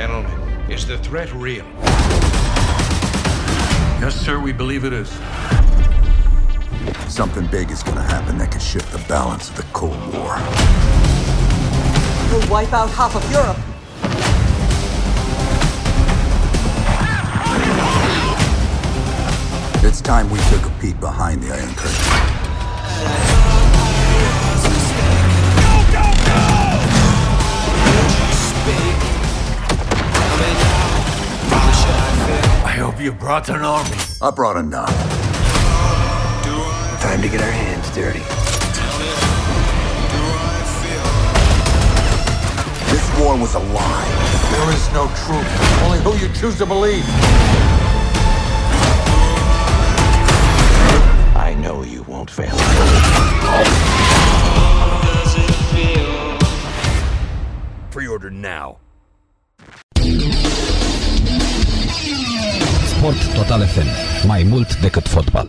Gentlemen, is the threat real? Yes, sir, we believe it is. Something big is gonna happen that could shift the balance of the Cold War. We'll wipe out half of Europe. It's time we took a peek behind the Iron Curtain. I hope you brought an army. I brought enough. Time to get our hands dirty. This war was a lie. There is no truth. Only who you choose to believe. I know you won't fail. Pre-order now. Sport Total FM. Mai mult decât fotbal.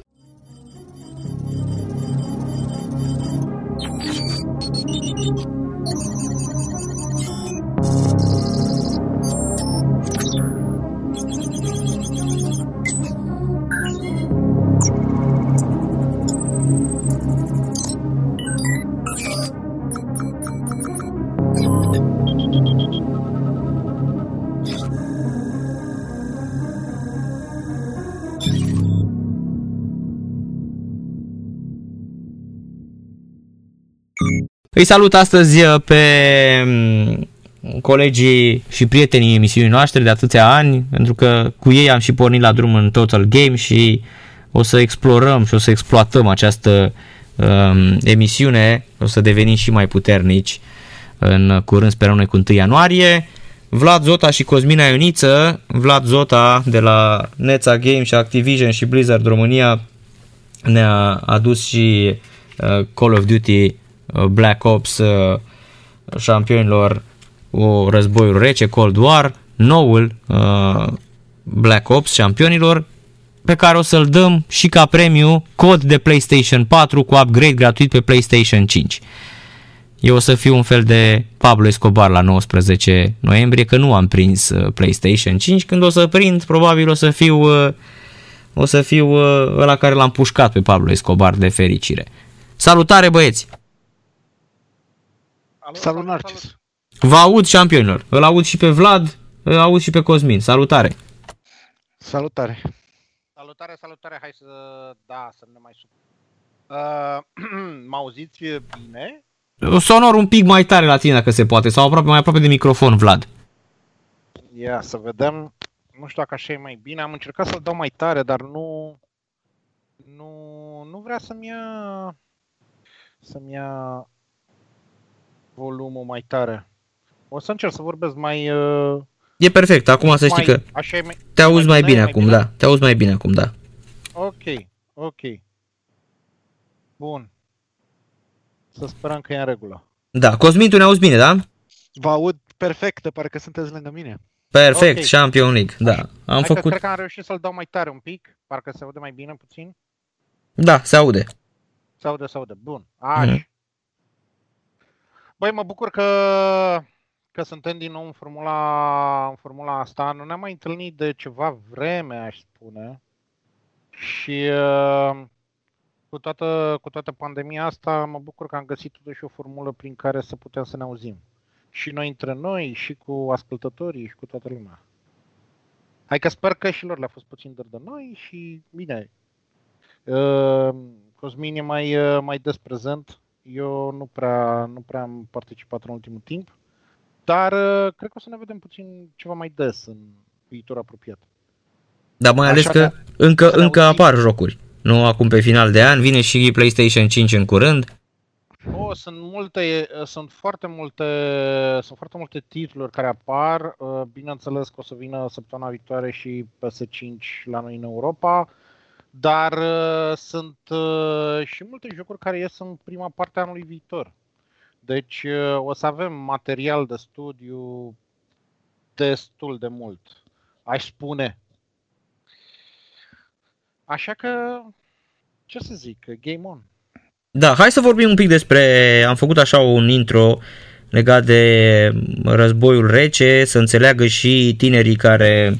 Îi salut astăzi uh, pe mm, colegii și prietenii emisiunii noastre de atâția ani, pentru că cu ei am și pornit la drum în Total Game și o să explorăm și o să exploatăm această um, emisiune, o să devenim și mai puternici în curând, sperăm noi cu 1 ianuarie. Vlad Zota și Cosmina Ioniță, Vlad Zota de la Neța Game și Activision și Blizzard România ne-a adus și uh, Call of Duty uh, Black Ops uh, șampionilor o războiul rece, Cold War, noul uh, Black Ops șampionilor pe care o să-l dăm și ca premiu cod de PlayStation 4 cu upgrade gratuit pe PlayStation 5. Eu o să fiu un fel de Pablo Escobar la 19 noiembrie, că nu am prins uh, PlayStation 5. Când o să prind, probabil o să fiu uh, o să fiu uh, ăla care l-am pușcat pe Pablo Escobar de fericire. Salutare băieți! Salut, Narcis. Vă aud șampionilor, îl aud și pe Vlad, îl aud și pe Cosmin. Salutare! Salutare. Salutare, salutare, hai să, da, să nu ne mai sup. Uh, mă auziți bine? Sonor un pic mai tare la tine dacă se poate, sau aproape mai aproape de microfon, Vlad. Ia să vedem. Nu știu dacă așa e mai bine. Am încercat să-l dau mai tare, dar nu... Nu, nu vrea să-mi ia... Să-mi ia volumul mai tare. O să încerc să vorbesc mai... Uh, E perfect, acum să știi mai, că Așa e mai, te auzi mai bine mai acum, da. Te auzi mai bine acum, da. Ok, ok. Bun. Să sperăm că e în regulă. Da, Cosmin, tu ne auzi bine, da? Vă aud perfect, de parcă sunteți lângă mine. Perfect, Ok. Champion League, da. Am Hai că făcut, cred că am reușit să-l dau mai tare un pic. Parcă se aude mai bine puțin. da, se aude. Se aude, se aude. Bun. Așa. Mhm. Băi, mă bucur că, că suntem din nou în formula, în formula asta. Nu ne-am mai întâlnit de ceva vreme, aș spune. Și uh, cu toată, cu toată pandemia asta, mă bucur că am găsit totuși o formulă prin care să putem să ne auzim. Și noi între noi, și cu ascultătorii, și cu toată lumea. Hai că sper că și lor le-a fost puțin dor de noi și bine. Uh, Cosmin e mai, uh, mai des prezent. Eu nu prea, nu prea am participat în ultimul timp. Dar uh, cred că o să ne vedem puțin ceva mai des în viitor apropiat. Dar mai ales Așa că că încă, să ne încă auzim. apar jocuri. Nu acum pe final de an, vine și PlayStation 5 în curând. Oh, sunt multe, uh, sunt foarte multe, sunt foarte multe titluri care apar. Uh, Bineînțeles că o să vină săptămâna viitoare și PS5 la noi în Europa, dar uh, sunt uh, și multe jocuri care ies în prima parte a anului viitor. Deci uh, o să avem material de studiu destul de mult, aș spune. Așa că, ce să zic, game on. Da, hai să vorbim un pic despre, am făcut așa un intro legat de războiul rece, să înțeleagă și tinerii care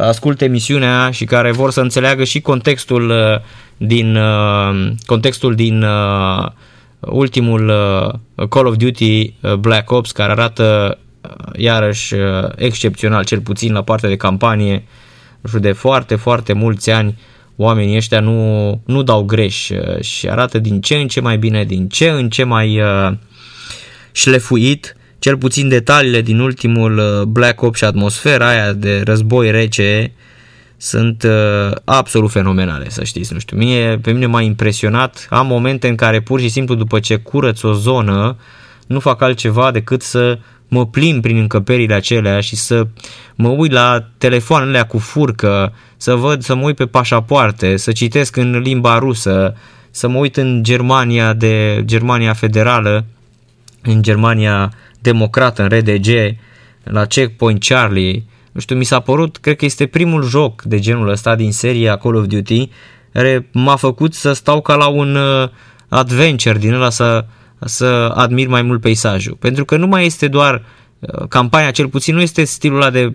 ascultă emisiunea și care vor să înțeleagă și contextul uh, din uh, contextul din uh, ultimul Call of Duty Black Ops care arată iarăși excepțional, cel puțin la partea de campanie, nu știu, de foarte, foarte mulți ani oamenii ăștia nu, nu dau greș și arată din ce în ce mai bine, din ce în ce mai uh, șlefuit, cel puțin detaliile din ultimul uh, Black Ops și atmosfera aia de război rece sunt uh, absolut fenomenale, să știți, nu știu, mie, pe mine m-a impresionat, am momente în care pur și simplu după ce curăț o zonă, nu fac altceva decât să mă plimb prin încăperile acelea și să mă uit la telefoanele cu furcă, să văd, să mă uit pe pașapoarte, să citesc în limba rusă, să mă uit în Germania de Germania Federală, în Germania Democrată, în RDG, la Checkpoint Charlie. Nu știu, mi s-a părut, cred că este primul joc de genul ăsta din seria Call of Duty care m-a făcut să stau ca la un uh, adventure din ăla să, să admir mai mult peisajul. Pentru că nu mai este doar uh, campania, cel puțin nu este stilul ăla de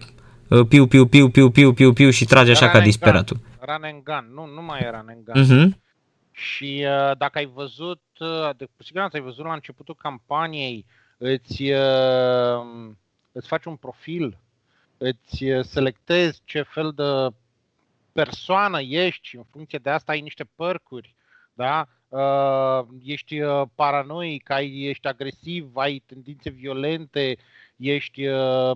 uh, piu, piu, piu, piu, piu, piu, piu și trage așa ca disperatul. Run and gun, nu, nu mai e run and gun. Uh-huh. Și uh, dacă ai văzut, uh, de, cu siguranță ai văzut la începutul campaniei, îți, uh, îți faci un profil, îți uh, selectezi ce fel de persoană ești și în funcție de asta ai niște părcuri, da? Uh, ești uh, paranoic, ai, ești agresiv, ai tendințe violente, ești, uh,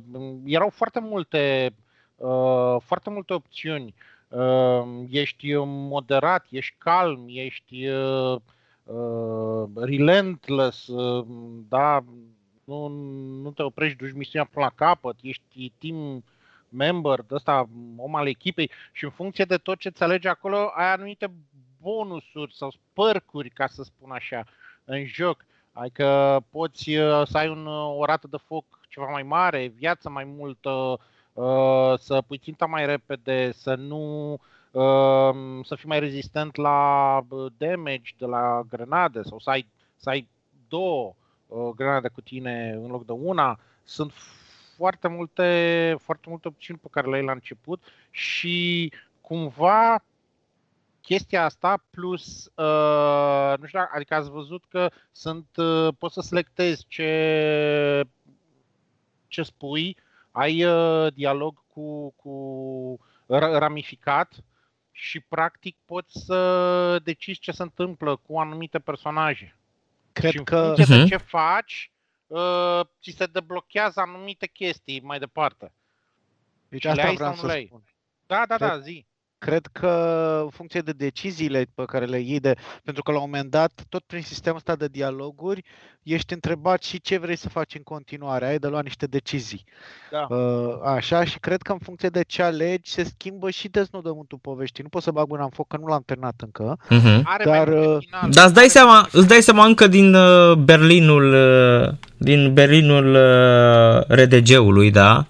erau foarte multe, uh, foarte multe opțiuni. Uh, ești moderat, ești calm, ești uh, uh, relentless, uh, da, nu, nu te oprești, duci misiunea până la capăt, ești team member, de ăsta, om al echipei și în funcție de tot ce ți alegi acolo, ai anumite bonusuri sau spărcuri, ca să spun așa, în joc. Adică poți uh, să ai un, uh, o rată de foc ceva mai mare, viață mai multă, uh, să pui ținta mai repede, să nu să fii mai rezistent la damage de la grenade sau să ai, să ai două grenade cu tine în loc de una. Sunt foarte multe, foarte multe opțiuni pe care le ai la început și cumva chestia asta plus, uh, nu știu, adică ați văzut că sunt, uh, poți să selectezi ce, ce spui, ai uh, dialog cu, cu ramificat și practic poți să decizi ce se întâmplă cu anumite personaje. Cred și în că... funcție de mhm. ce faci, uh, ți se deblochează anumite chestii mai departe. Deci asta vreau să spun. Da, da, da, zi cred că în funcție de deciziile pe care le iei, de, pentru că la un moment dat, tot prin sistemul ăsta de dialoguri, ești întrebat și ce vrei să faci în continuare, ai de luat niște decizii. Da. Uh, așa, și cred că în funcție de ce alegi, se schimbă și deznodământul poveștii. Nu pot să bag mâna în foc, că nu l-am terminat încă. Uh-huh. Dar, uh, dar îți dai, seama, îți dai seama încă din uh, Berlinul, uh, din Berlinul uh, RDG-ului, da?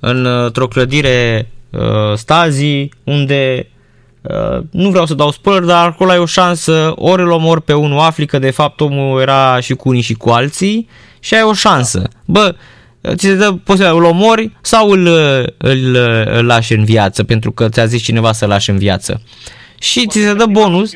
Într-o clădire uh, Stazi, unde uh, nu vreau să dau spoiler, dar acolo ai o șansă, ori îl omor pe unul, afli că de fapt omul era și cu unii și cu alții și ai o șansă. Bă, ți se dă posibil îl omori sau îl, îl, îl lași în viață pentru că ți-a zis cineva să-l lași în viață. Și ți se dă bonus.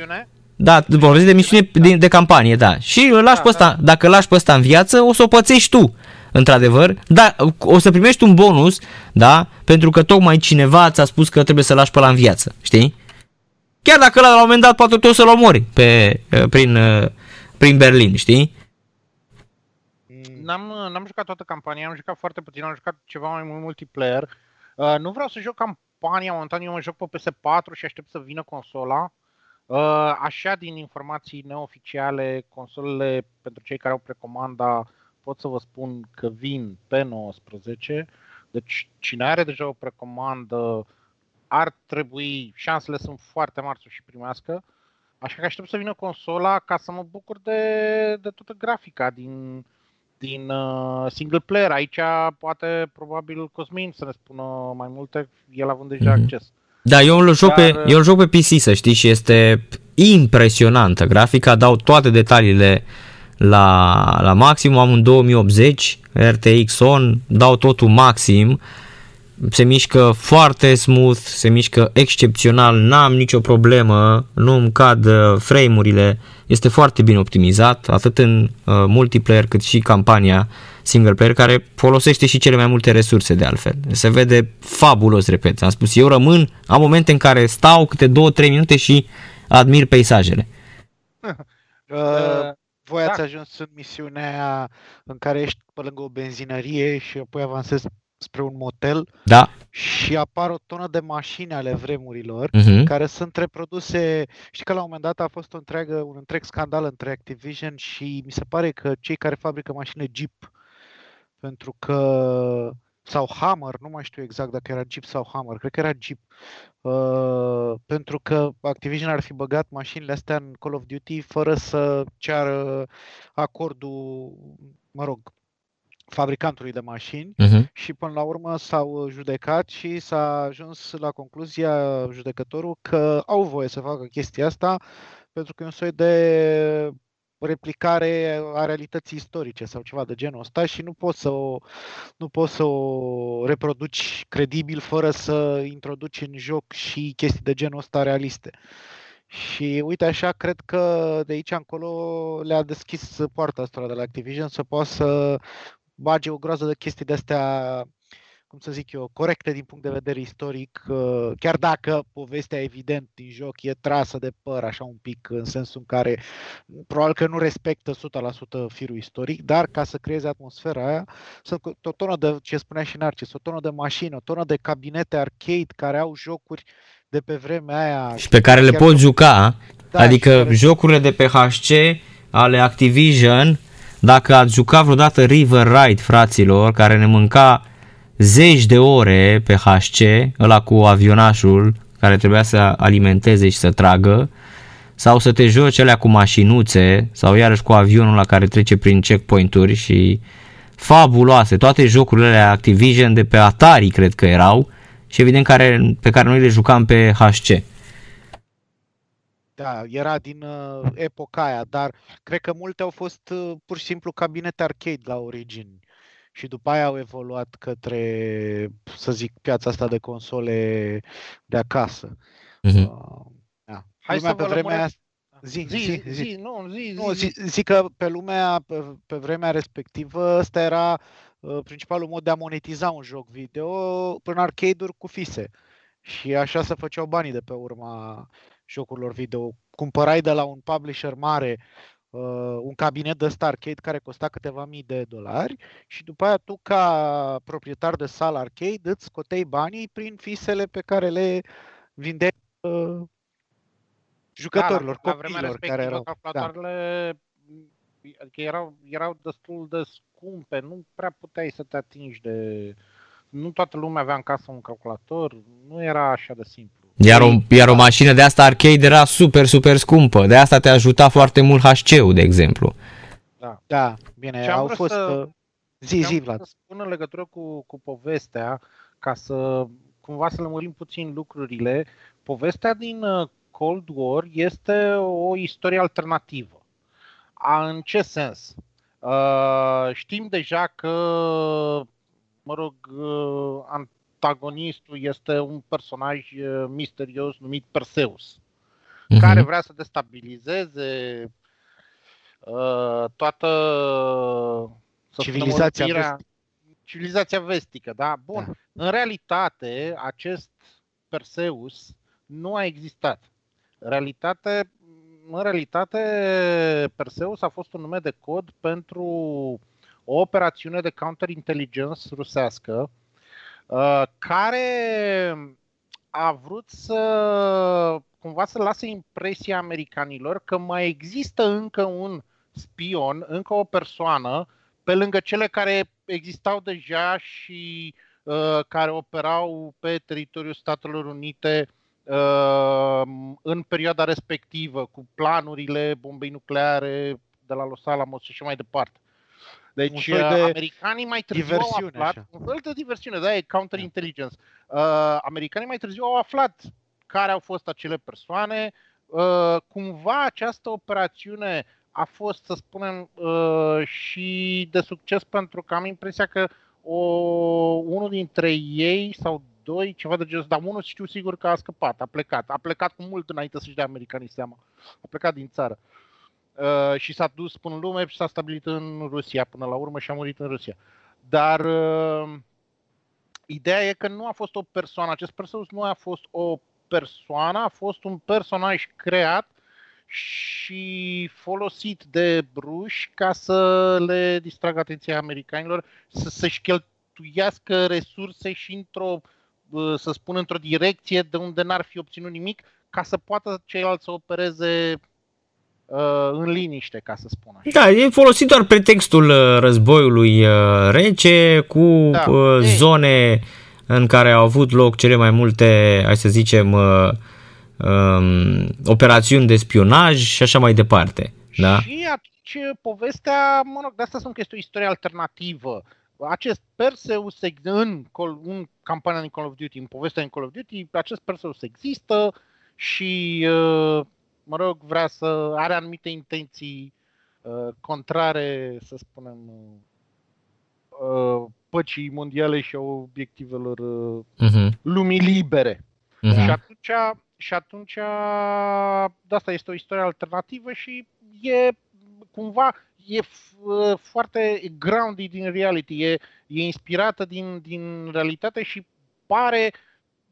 Da, vorbesc de misiune de, de campanie, da. Și îl lași da, pe ăsta, da. dacă îl lași pe ăsta în viață, o să o pățești tu într-adevăr, dar o să primești un bonus, da, pentru că tocmai cineva ți-a spus că trebuie să lași pe la în viață, știi? Chiar dacă la un moment dat poate tu o să-l omori pe, prin, prin Berlin, știi? N-am, n-am jucat toată campania, am jucat foarte puțin, am jucat ceva mai mult multiplayer. Uh, nu vreau să joc campania momentan, eu mă joc pe PS4 și aștept să vină consola. Uh, așa, din informații neoficiale, consolele pentru cei care au precomanda pot să vă spun că vin pe 19, deci cine are deja o precomandă ar trebui, șansele sunt foarte mari să și primească, așa că aștept să vină consola ca să mă bucur de, de toată grafica din, din uh, single player. Aici poate probabil Cosmin să ne spună mai multe, el având deja mm-hmm. acces. Da, eu îl, joc Dar, pe, eu îl joc pe PC, să știi, și este impresionantă grafica, dau toate detaliile uh, la, la maxim, am un 2080 RTX on, dau totul maxim, se mișcă foarte smooth, se mișcă excepțional, n-am nicio problemă, nu îmi cad uh, frame-urile, este foarte bine optimizat, atât în uh, multiplayer cât și campania single player, care folosește și cele mai multe resurse de altfel. Se vede fabulos, repet. Am spus, eu rămân, am momente în care stau câte 2-3 minute și admir peisajele. Uh, voi da. ați ajuns în misiunea aia în care ești pe lângă o benzinărie și apoi avansezi spre un motel Da? și apar o tonă de mașini ale vremurilor Uh-huh. care sunt reproduse. Știi că la un moment dat a fost o întreagă, un întreg scandal între Activision și mi se pare că cei care fabrică mașinile Jeep, pentru că sau Hammer, nu mai știu exact dacă era Jeep sau Hammer, cred că era Jeep, uh, pentru că Activision ar fi băgat mașinile astea în Call of Duty fără să ceară acordul, mă rog, fabricantului de mașini Uh-huh. și până la urmă s-au judecat și s-a ajuns la concluzia judecătorul că au voie să facă chestia asta pentru că e un soi de replicare a realității istorice sau ceva de genul ăsta și nu poți să o, nu poți să o reproduci credibil fără să introduci în joc și chestii de genul ăsta realiste. Și uite așa, cred că de aici încolo le-a deschis poarta asta de la Activision să poată să bage o groază de chestii de astea, cum să zic eu, corecte din punct de vedere istoric, uh, chiar dacă povestea evident din joc e trasă de păr așa un pic, în sensul în care probabil că nu respectă 100% firul istoric, dar ca să creeze atmosfera aia, sunt cu- o tonă de, ce spunea și Narcis, o tonă de mașini, o tonă de cabinete arcade care au jocuri de pe vremea aia. Și pe care le chiar poți că- juca, Da, adică și care- jocurile de pe HC ale Activision, dacă ați jucat vreodată River Ride, fraților, care ne mânca zeci de ore pe HC, ăla cu avionașul care trebuia să alimenteze și să tragă, sau să te joci alea cu mașinuțe, sau iarăși cu avionul la care trece prin checkpoint-uri și fabuloase, toate jocurile alea Activision de pe Atari cred că erau și evident care, pe care noi le jucam pe HC. Da, era din uh, epoca aia, dar cred că multe au fost uh, pur și simplu cabinete arcade la origini. Și după aia au evoluat către, să zic, piața asta de console de acasă. Mhm. Uh, da. Hai Lumea să pe vă vremea lămuresc. aia- zi, Zi, zi, zi, zi, nu, zi, Nu, zi, zi, zic că pe lumea, pe, pe vremea respectivă, ăsta era uh, principalul mod de a monetiza un joc video prin arcade-uri cu fise. Și așa se făceau banii de pe urma jocurilor video. Cumpărai de la un publisher mare uh, un cabinet de ăsta arcade care costa câteva mii de dolari și după aia tu ca proprietar de sală arcade îți scoteai banii prin fisele pe care le vindeai uh, jucătorilor, da, la, la vremea copiilor care respectivă, erau. Da. calculatoarele adică erau, erau destul de scumpe, nu prea puteai să te atingi de... Nu toată lumea avea în casă un calculator, nu era așa de simplu. Iar o, iar o mașină de asta arcade era super, super scumpă. De asta te ajuta foarte mult HC-ul, de exemplu. Da, bine, Ce am au vrut fost... să- uh, Zi, Ce am zi, vrut Vlad. să spun în legătură cu, cu povestea, ca să cumva să lămurim puțin lucrurile, povestea din uh, Cold War este o istorie alternativă. A, în ce sens? Uh, știm deja că, mă rog, uh, antagonistul este un personaj uh, misterios numit Perseus Mhm. care vrea să destabilizeze uh, toată să spunem, Civilizația orbirea- civilizația vestică, da? Bun. În realitate, acest Perseus nu a existat. În realitate, în realitate, Perseus a fost un nume de cod pentru o operațiune de counterintelligence rusească uh, care a vrut să cumva să lase impresia americanilor că mai există încă un spion, încă o persoană, pe lângă cele care existau deja și uh, care operau pe teritoriul Statelor Unite uh, în perioada respectivă, cu planurile bombei nucleare de la Los Alamos și așa mai departe. Un Deci fel de uh, americanii mai târziu au diversiune, aflat, așa. un fel de diversiune, da, e counterintelligence. Uh, americanii mai târziu au aflat care au fost acele persoane. Uh, cumva această operațiune a fost, să spunem, uh, și de succes pentru că am impresia că o, unul dintre ei sau doi, ceva de genul, dar unul știu sigur că a scăpat, a plecat. A plecat cu mult înainte să-și dea americanii seama. A plecat din țară. Uh, și s-a dus până în lume și s-a stabilit în Rusia până la urmă și a murit în Rusia. Dar uh, ideea e că nu a fost o persoană, acest Perseus nu a fost o persoană, a fost un personaj creat și folosit de ruși ca să le distragă atenția americanilor, să, să-și cheltuiască resurse și într-o, să spun, într-o direcție de unde n-ar fi obținut nimic, ca să poată ceilalți să opereze uh, în liniște, ca să spun așa. Da, e folosit doar pretextul uh, războiului uh, rece cu da. zone în care au avut loc cele mai multe, hai să zicem, um, operațiuni de spionaj și așa mai departe. Da? Și atunci povestea, mă rog, de asta spun că este o istorie alternativă. Acest Perseus în, în campania din Call of Duty, în povestea din Call of Duty, acest Perseus există și, uh, mă rog, vrea să are anumite intenții uh, contrare, să spunem, uh, păcii mondiale și a obiectivelor uh-huh. lumii libere. Uh-huh. Și atunci și atunci de asta este o istorie alternativă și e cumva e foarte grounded din reality, e, e inspirată din, din realitate și pare,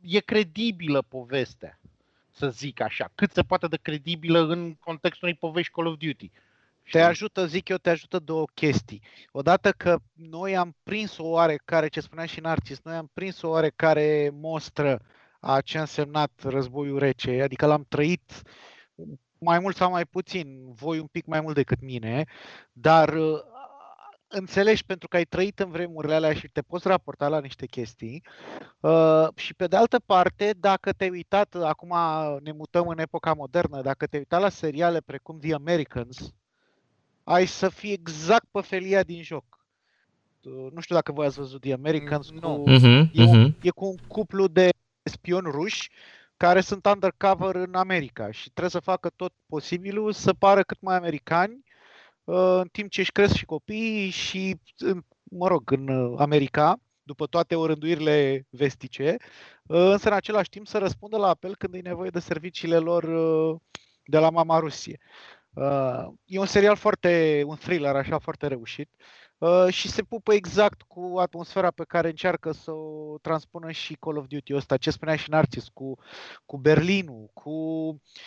e credibilă povestea, să zic așa, cât se poate de credibilă în contextul unei povești Call of Duty. Te ajută, zic eu, te ajută două chestii. Odată că noi am prins o oarecare, ce spunea și Narcis, noi am prins o oarecare mostră uh, a ce a însemnat războiul rece, adică l-am trăit mai mult sau mai puțin, voi un pic mai mult decât mine, dar uh, înțelegi pentru că ai trăit în vremurile alea și te poți raporta la niște chestii. Uh, și pe de altă parte, dacă te-ai uitat, acum ne mutăm în epoca modernă, dacă te-ai uitat la seriale precum The Americans, ai să fii exact pe felia din joc. Uh, nu știu dacă voi ați văzut The Americans. Nu. Cu, uh-huh, e, un, uh-huh. e cu un cuplu de spioni ruși care sunt undercover în America și trebuie să facă tot posibilul să pară cât mai americani uh, în timp ce își cresc și copiii și, mă rog, în America, după toate orânduirile vestice, uh, însă în același timp să răspundă la apel când e nevoie de serviciile lor uh, de la Mama Rusie. E un serial foarte, un thriller așa foarte reușit Uh, și se pupă exact cu atmosfera pe care încearcă să o transpună și Call of Duty ăsta, ce spunea și Narcis, cu, cu Berlinul, cu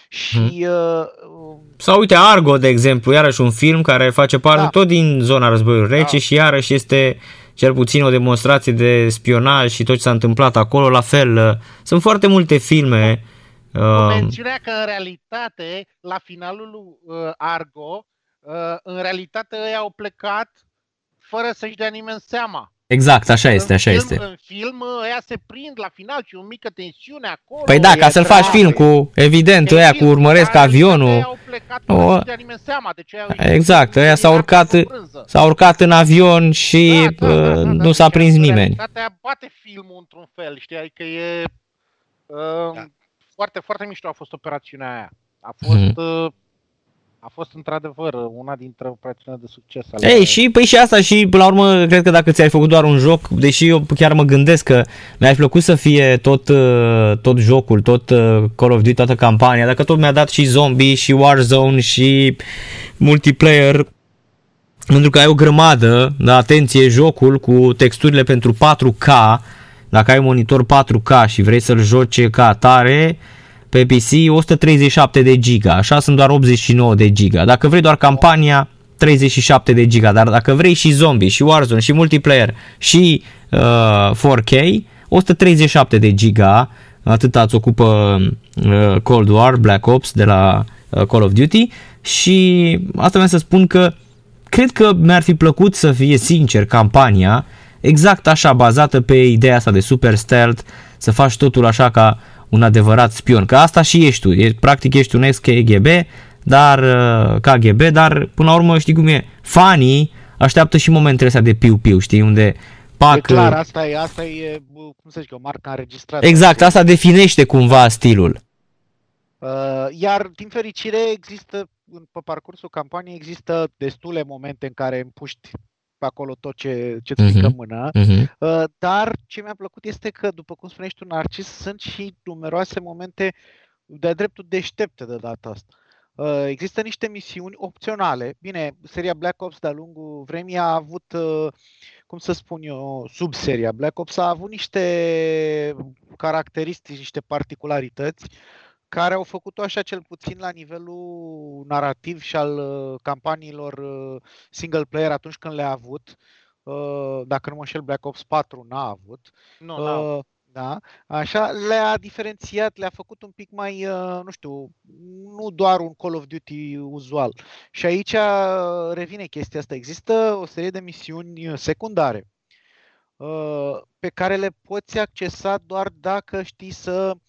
și... Hmm. Uh, Sau uite Argo, de exemplu, iarăși un film care face parte da. tot din zona războiului rece da. și iarăși este cel puțin o demonstrație de spionaj și tot ce s-a întâmplat acolo, la fel. Uh, sunt foarte multe filme. Uh, mențiunea că în realitate, la finalul uh, Argo, uh, în realitate ei au plecat fără să-și dea nimeni seama. Exact, așa este, în așa film, este. În film ăia se prind la final și o mică tensiune acolo. Păi da, ca să-l faci film cu, evident, ăia cu urmăresc avionul. Au plecat o... să nimeni seama, deci exact, ăia s-au urcat, s-au urcat în avion și da, da, da, da, nu s-a prins nimeni. Realitatea bate filmul într-un fel, știi, adică e uh, da. foarte, foarte mișto a fost operațiunea aia. A fost hmm. uh, a fost într-adevăr una dintre operațiunile de succes. Ale Ei, și, păi și asta și până la urmă, cred că dacă ți-ai făcut doar un joc, deși eu chiar mă gândesc că mi-ar plăcut să fie tot, uh, tot jocul, tot uh, Call of Duty, toată campania, dacă tot mi-a dat și zombie, și Warzone, și multiplayer, pentru că ai o grămadă, da, atenție, jocul cu texturile pentru 4K, dacă ai un monitor 4K și vrei să-l joci ca atare, pe PC 137 de giga, așa sunt doar 89 de giga. Dacă vrei doar campania, 37 de giga, dar dacă vrei și zombie, și Warzone, și multiplayer, și uh, 4K, 137 de giga, atât îți ocupă uh, Cold War, Black Ops de la uh, Call of Duty. Și asta vreau să spun că cred că mi-ar fi plăcut să fie sincer campania exact așa bazată pe ideea asta de super stealth, să faci totul așa ca un adevărat spion. Că asta și ești tu. E, practic ești un ex-KGB, dar uh, KGB, dar până la urmă știi cum e. Fanii așteaptă și momentele astea de piu-piu, știi, unde pac... E clar, asta e, asta e, cum să zic, o marcă înregistrată. Exact, asta definește cumva stilul. Uh, iar, din fericire, există în- pe parcursul campaniei există destule momente în care împuști pe acolo tot ce ce îți pică în Mhm. mână. Mhm. Uh, Dar ce mi-a plăcut este că, după cum spuneai și tu, Narcis, sunt și numeroase momente de-a dreptul deștepte de data asta. Uh, Există niște misiuni opționale. Bine, seria Black Ops de-a lungul vremii a avut, uh, cum să spun eu, subseria Black Ops a avut niște caracteristici, niște particularități care au făcut-o așa cel puțin la nivelul narrativ și al uh, campaniilor uh, single player atunci când le-a avut. Uh, Dacă nu mă înșel, Black Ops 4 n-a avut. Nu, da. Uh, da, așa le-a diferențiat, le-a făcut un pic mai, uh, nu știu, nu doar un Call of Duty uzual. Și aici uh, revine chestia asta. Există o serie de misiuni uh, secundare uh, pe care le poți accesa doar dacă știi să uh,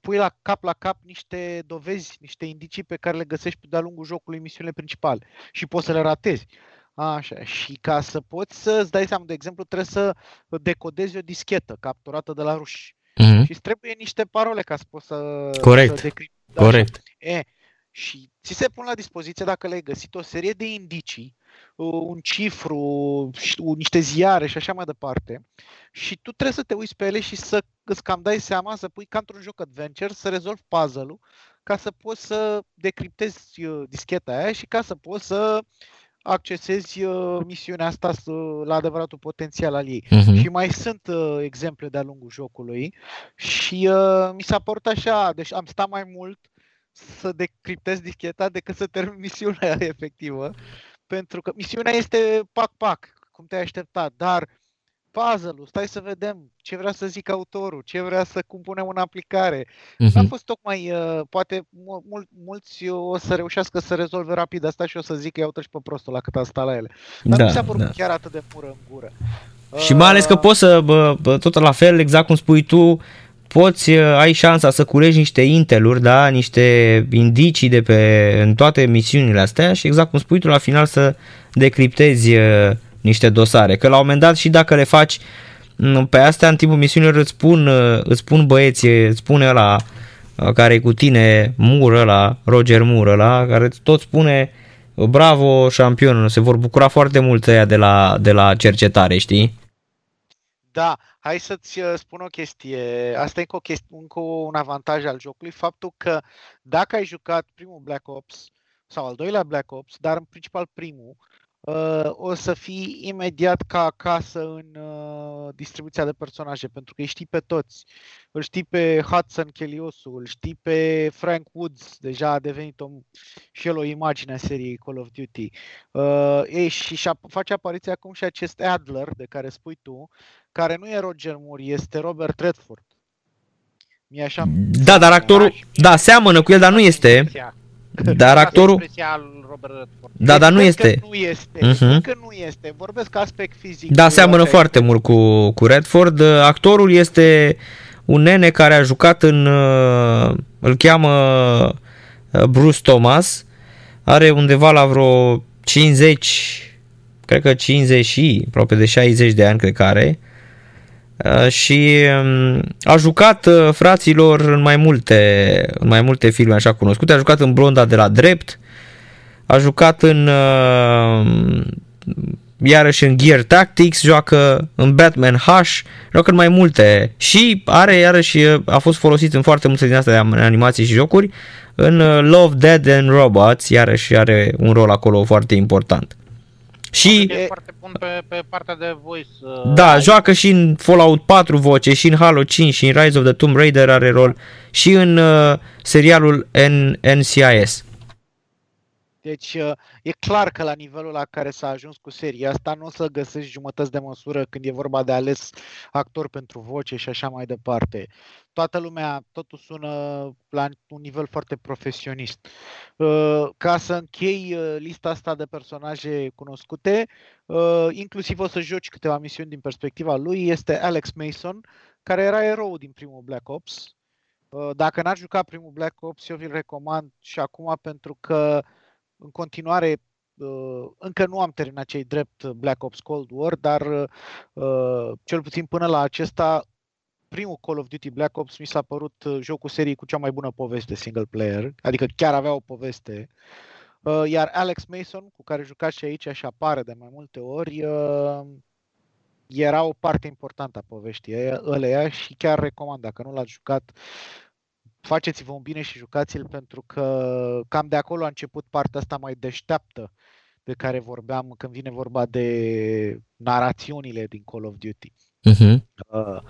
pui la cap la cap niște dovezi, niște indicii pe care le găsești de-a lungul jocului misiunile principale și poți să le ratezi. Așa, și ca să poți să-ți dai seama, de exemplu, trebuie să decodezi o dischetă capturată de la ruși. Mhm. Și îți trebuie niște parole ca să poți să, Corect. să decriptezi. Așa. Corect. E, și ți se pun la dispoziție, dacă le-ai găsit, o serie de indicii, uh, un cifru, știu, niște ziare și așa mai departe. Și tu trebuie să te uiți pe ele și să îți cam dai seama, să pui ca într-un joc adventure, să rezolvi puzzle-ul, ca să poți să decriptezi uh, discheta aia și ca să poți să accesezi uh, misiunea asta să- la adevăratul potențial al ei. Mhm. Și mai sunt uh, exemple de-a lungul jocului și uh, mi s-a părut așa, deci am stat mai mult să decriptez discheta decât să termin misiunea efectivă, pentru că misiunea este pac-pac, cum te-ai aștepta, dar puzzle-ul, stai să vedem ce vrea să zic autorul, ce vrea să cum punem în aplicare. N-a Mhm. fost tocmai, uh, poate mul- mul- mulți o să reușească să rezolve rapid asta și o să zic că iau și pe prostul la cât am stat la ele. Dar nu mi s-a părut da. chiar atât de mură în gură. Și mai ales că Uh, poți să, bă, bă, tot la fel, exact cum spui tu, poți, uh, ai șansa să culegi niște inteluri, da, niște indicii de pe, în toate misiunile astea și exact cum spui tu, la final să decriptezi uh, niște dosare. Că la un moment dat și dacă le faci m, pe astea în timpul misiunilor îți spun, uh, îți spun băieții, îți spune ăla uh, care e cu tine, Moore ăla, Roger Moore ăla, care tot spune bravo șampion, se vor bucura foarte mult ăia de la, de la cercetare, știi? Da, hai să-ți uh, spun o chestie. Asta e încă, o chestie, încă un avantaj al jocului, faptul că dacă ai jucat primul Black Ops sau al doilea Black Ops, dar în principal primul, uh, o să fii imediat ca acasă în uh, distribuția de personaje, pentru că îi știi pe toți. Îl știi pe Hudson Cheliosu, îl știi pe Frank Woods, deja a devenit o, și el o imagine a seriei Call of Duty. Uh, ei, și, și face apariția acum și acest Adler de care spui tu, care nu e Roger Moore, este Robert Redford. Mie așa Da, dar actorul, da, seamănă cu el, dar nu este. Expresia. Dar Asta e actorul, expresia al Robert Redford. da, dar nu Cred că este. Nu este. Mhm. Uh-huh. Că nu este. Vorbesc aspect fizic. Da, seamănă Așa e. foarte mult cu, cu Redford. Uh, Actorul este un nene care a jucat în, uh, îl cheamă uh, Bruce Thomas, are undeva la vreo 50, cred că 50 și aproape de 60 de ani, cred că are. Uh, și um, a jucat uh, fraților în mai multe în mai multe filme așa cunoscute, a jucat în Blonda de la drept, a jucat în uh, iarăși în Gear Tactics, joacă în Batman Hush, joacă în mai multe. Și are iarăși a fost folosit în foarte multe din astea de animații și jocuri, în uh, Love, Dead and Robots, iarăși are un rol acolo foarte important. Și E foarte bun pe, pe partea de voice. uh, da, joacă și în Fallout 4 voce, și în Halo 5, și în Rise of the Tomb Raider are rol, și în uh, serialul N- NCIS. Deci uh, e clar că la nivelul la care s-a ajuns cu seria asta nu o să găsești jumătăți de măsură când e vorba de ales actor pentru voce și așa mai departe. Toată lumea, totul sună la un nivel foarte profesionist. Uh, Ca să închei uh, lista asta de personaje cunoscute, uh, inclusiv o să joci câteva misiuni din perspectiva lui, este Alex Mason, care era erou din primul Black Ops. Uh, Dacă n-ați jucat primul Black Ops, eu vi-l recomand și acum pentru că în continuare uh, încă nu am terminat cei drept Black Ops Cold War, dar uh, cel puțin până la acesta primul Call of Duty Black Ops mi s-a părut uh, jocul seriei cu cea mai bună poveste single player, adică chiar avea o poveste. Uh, iar Alex Mason, cu care jucați și aici și apare de mai multe ori, uh, era o parte importantă a poveștii ăleia și chiar recomand, dacă nu l-ați jucat, faceți-vă un bine și jucați-l pentru că cam de acolo a început partea asta mai deșteaptă de care vorbeam când vine vorba de narațiunile din Call of Duty. Uh-huh.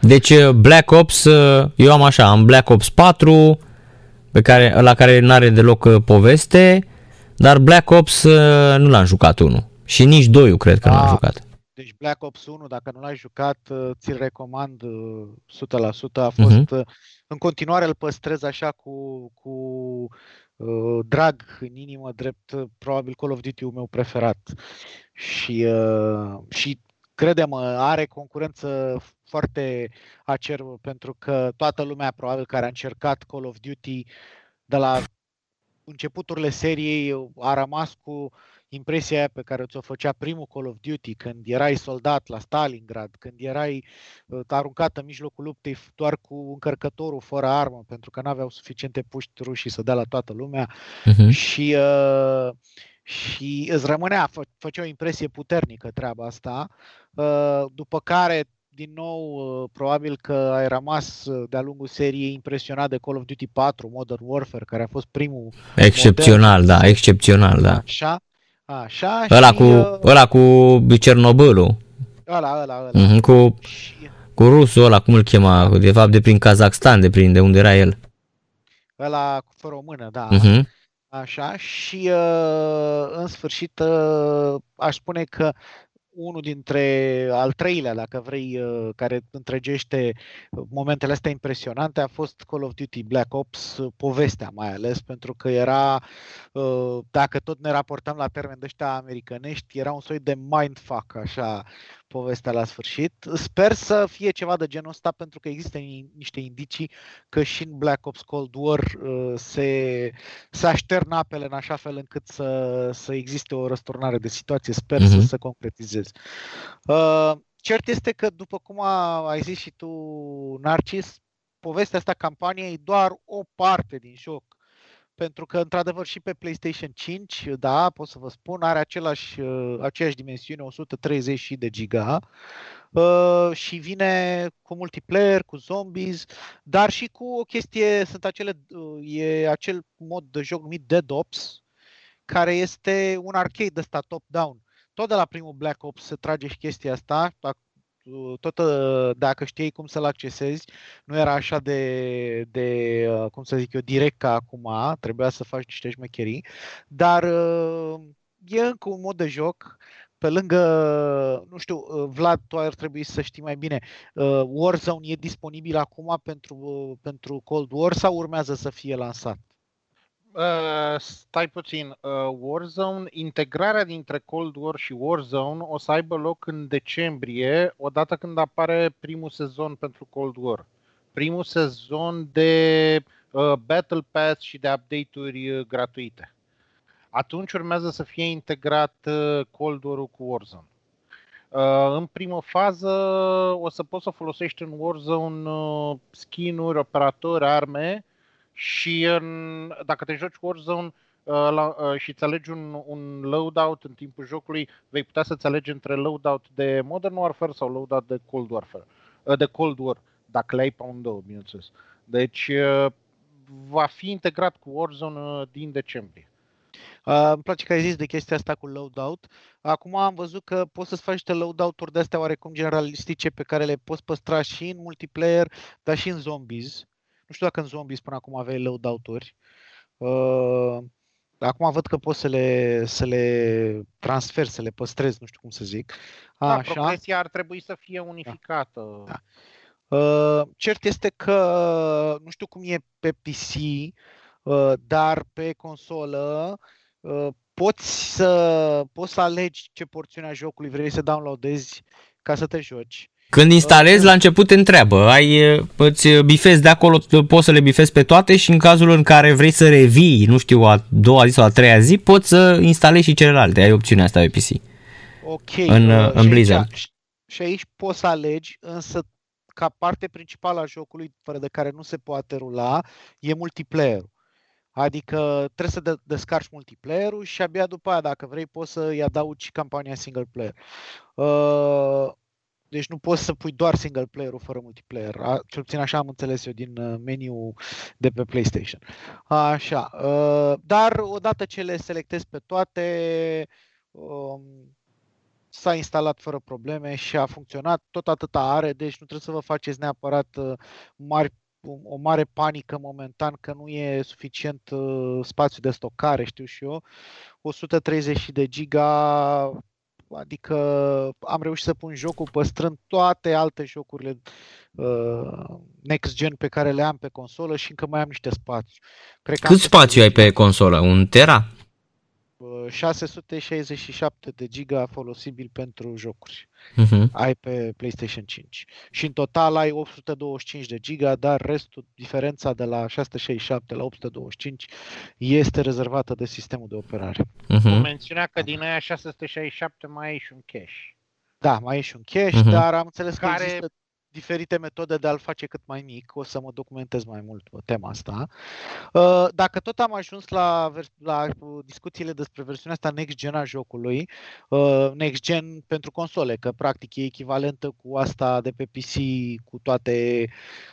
Deci uh, Black Ops, uh, eu am așa, am Black Ops 4, pe care, la care nu are deloc uh, poveste, dar Black Ops nu l-am jucat unul. Și nici 2 cred că da. nu l-am jucat. Deci Black Ops 1, dacă nu l-ai jucat, ți-l recomand 100%. A fost, uh-huh. în continuare îl păstrez așa cu, cu uh, drag în inimă, drept probabil Call of Duty-ul meu preferat. Și, uh, și credem, are concurență foarte acerbă pentru că toată lumea probabil care a încercat Call of Duty de la începuturile seriei a rămas cu impresia aia pe care ți-o făcea primul Call of Duty, când erai soldat la Stalingrad, când erai uh, aruncat în mijlocul luptei doar cu încărcătorul fără armă, pentru că nu aveau suficiente puști rușii să dea la toată lumea. Uh-huh. Și uh, și îți rămânea, fă, făcea o impresie puternică treaba asta, uh, după care din nou, uh, probabil că ai rămas uh, de-a lungul seriei impresionat de Call of Duty 4, Modern Warfare, care a fost primul Excepțional, modern. da, excepțional, da. Așa, așa. Ăla, și, cu, ăla cu Cernobâlul. Ăla, ăla, ăla. Mm-hmm, cu, și... cu rusul ăla, cum îl chema, de fapt de prin Kazakhstan, de prin de unde era el. Ăla cu fără o mână, da. Mm-hmm. Așa, și uh, în sfârșit uh, aș spune că unul dintre al treilea, dacă vrei, uh, care întregește momentele astea impresionante a fost Call of Duty Black Ops, povestea mai ales, pentru că era, dacă tot ne raportăm la termeni de ăștia americanești, era un soi de mindfuck, așa, povestea la sfârșit. Sper să fie ceva de genul ăsta pentru că există niște indicii că și în Black Ops Cold War uh, se, se aștern apele în așa fel încât să, să existe o răsturnare de situație. Sper uh-huh. să mhm. se concretizeze. Uh, cert este că, după cum ai zis și tu, Narcis, povestea asta campaniei e doar o parte din joc pentru că, într-adevăr, și pe PlayStation 5, da, pot să vă spun, are același, uh, aceeași dimensiune, 130 de giga uh, și vine cu multiplayer, cu zombies, dar și cu o chestie, sunt acele, uh, e acel mod de joc numit Dead Ops, care este un arcade ăsta top-down. Tot de la primul Black Ops se trage și chestia asta, tot ă, dacă știi cum să-l accesezi, nu era așa de, de, ă, cum să zic eu, direct ca acum, trebuia să faci niște șmecherii, dar ă, e încă un mod de joc pe lângă, nu știu, Vlad, tu ar trebui să știi mai bine, Warzone e disponibil acum pentru, pentru Cold War sau urmează să fie lansat? Uh, stai puțin, uh, Warzone, integrarea dintre Cold War și Warzone o să aibă loc în decembrie, odată când apare primul sezon pentru Cold War. Primul sezon de uh, Battle Pass și de update-uri uh, gratuite. Atunci urmează să fie integrat uh, Cold War cu Warzone. Uh, în primă fază o să poți să folosești în Warzone uh, skin-uri, operatori, arme și în, dacă te joci Warzone uh, la, uh, și îți alegi un, un loadout în timpul jocului, vei putea să-ți alegi între loadout de Modern Warfare sau loadout de Cold Warfare, uh, de Cold War, dacă le ai pe două, bineînțeles. Deci uh, va fi integrat cu Warzone uh, din decembrie. Uh, îmi place că ai zis de chestia asta cu loadout. Acum am văzut că poți să-ți faci niște loadout-uri de astea oarecum generalistice pe care le poți păstra și în multiplayer, dar și în zombies. Nu știu dacă în Zombies până acum aveai loadout-uri. Uh, acum văd că poți să le, să le transfer, să le păstrezi, nu știu cum să zic. Da, Așa. progresia ar trebui să fie unificată. Da. Da. Uh, cert este că, nu știu cum e pe PC, uh, dar pe consolă uh, poți să, poți să alegi ce porțiune a jocului vrei să downloadezi ca să te joci. Când instalezi, la început te întreabă, ai, îți bifezi de acolo, poți să le bifezi pe toate și în cazul în care vrei să revii, nu știu, a doua zi sau a treia zi, poți să instalezi și celelalte, ai opțiunea asta pe PC. Ok. În, uh, în Blizzard. Și aici poți să alegi, însă ca parte principală a jocului, fără de care nu se poate rula, e multiplayer. Adică trebuie să de- descarci multiplayer-ul și abia după aia, dacă vrei, poți să-i adaugi campania single player. Uh, deci nu poți să pui doar single player-ul fără multiplayer. A, cel puțin așa am înțeles eu din uh, meniu de pe PlayStation. Așa. Uh, dar odată ce le selectezi pe toate, um, s-a instalat fără probleme și a funcționat. Tot atâta are, deci nu trebuie să vă faceți neapărat uh, mari o mare panică momentan că nu e suficient uh, spațiu de stocare, știu și eu. 130 de giga, adică am reușit să pun jocul păstrând toate alte jocurile uh, next gen pe care le am pe consolă și încă mai am niște spațiu. Cred că am Cât peste spațiu ai pe consolă? Un tera? Uh, 667 de giga folosibil pentru jocuri Uh-huh. ai pe PlayStation 5. Și în total ai 825 de giga, dar restul, diferența de la 667 la 825 este rezervată de sistemul de operare. Uh-huh. Menționa că din aia 667 mai ai și un cache. Da, mai e și un cache, Mhm. dar am înțeles că Care- există diferite metode de a-l face cât mai mic. O să mă documentez mai mult pe tema asta. Uh, Dacă tot am ajuns la, vers- la uh, discuțiile despre versiunea asta next gen a jocului, uh, next gen pentru console, că practic e echivalentă cu asta de pe PC cu toate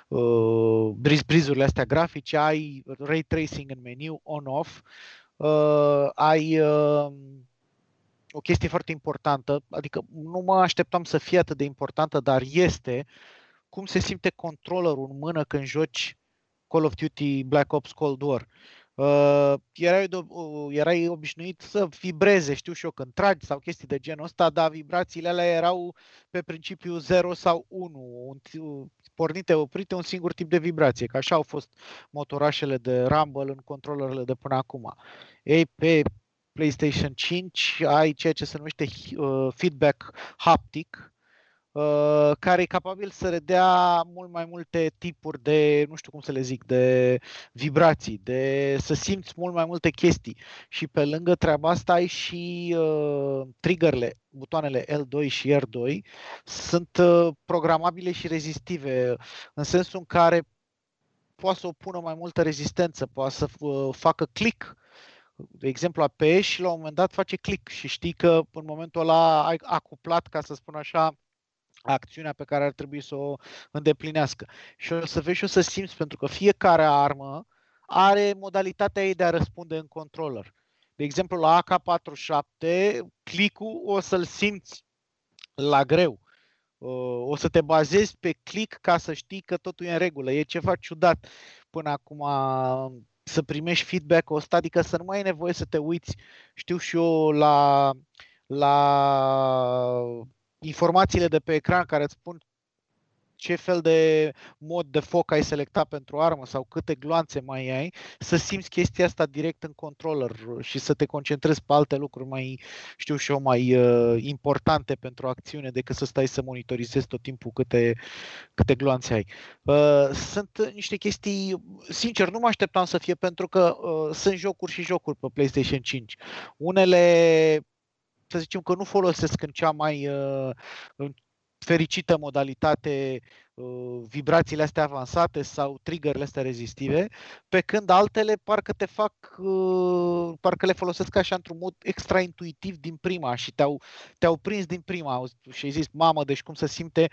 uh, briz brizurile astea grafice, ai ray tracing în meniu on-off, uh, ai uh, o chestie foarte importantă, adică nu mă așteptam să fie atât de importantă, dar este cum se simte controllerul în mână când joci Call of Duty Black Ops Cold War. Uh, erai, de, uh, erai obișnuit să vibreze, știu și eu, când tragi sau chestii de genul ăsta, dar vibrațiile alea erau pe principiu 0 sau 1, un, ti- uh, pornite, oprite, un singur tip de vibrație, că așa au fost motorașele de Rumble în controllerele de până acum. Ei, pe PlayStation 5 ai ceea ce se numește uh, feedback haptic, uh, care e capabil să redea mult mai multe tipuri de, nu știu cum să le zic, de vibrații, de să simți mult mai multe chestii. Și pe lângă treaba asta ai și uh, triggerle, butoanele L2 și R2 sunt uh, programabile și rezistive, în sensul în care poate să opună mai multă rezistență, poate să uh, facă click de exemplu, apeși și la un moment dat face click și știi că în momentul ăla ai acuplat, ca să spun așa, acțiunea pe care ar trebui să o îndeplinească. Și o să vezi și o să simți, pentru că fiecare armă are modalitatea ei de a răspunde în controller. De exemplu, la AK-47, click-ul o să-l simți la greu. Uh, O să te bazezi pe click ca să știi că totul e în regulă. E ceva ciudat până acum să primești feedback-ul ăsta, adică să nu mai ai nevoie să te uiți, știu și eu, la, la informațiile de pe ecran care îți spun ce fel de mod de foc ai selectat pentru armă sau câte gloanțe mai ai, să simți chestia asta direct în controller și să te concentrezi pe alte lucruri mai, știu și eu, mai uh, importante pentru acțiune decât să stai să monitorizezi tot timpul câte, câte gloanțe ai. Uh, sunt niște chestii, sincer, nu mă așteptam să fie pentru că uh, sunt jocuri și jocuri pe PlayStation 5. Unele, să zicem că nu folosesc în cea mai uh, în fericită modalitate uh, vibrațiile astea avansate sau triggerele astea rezistive, pe când altele parcă te fac, uh, parcă le folosesc așa într-un mod extra intuitiv din prima și te-au, te-au prins din prima. Și ai zis, mamă, deci cum se simte?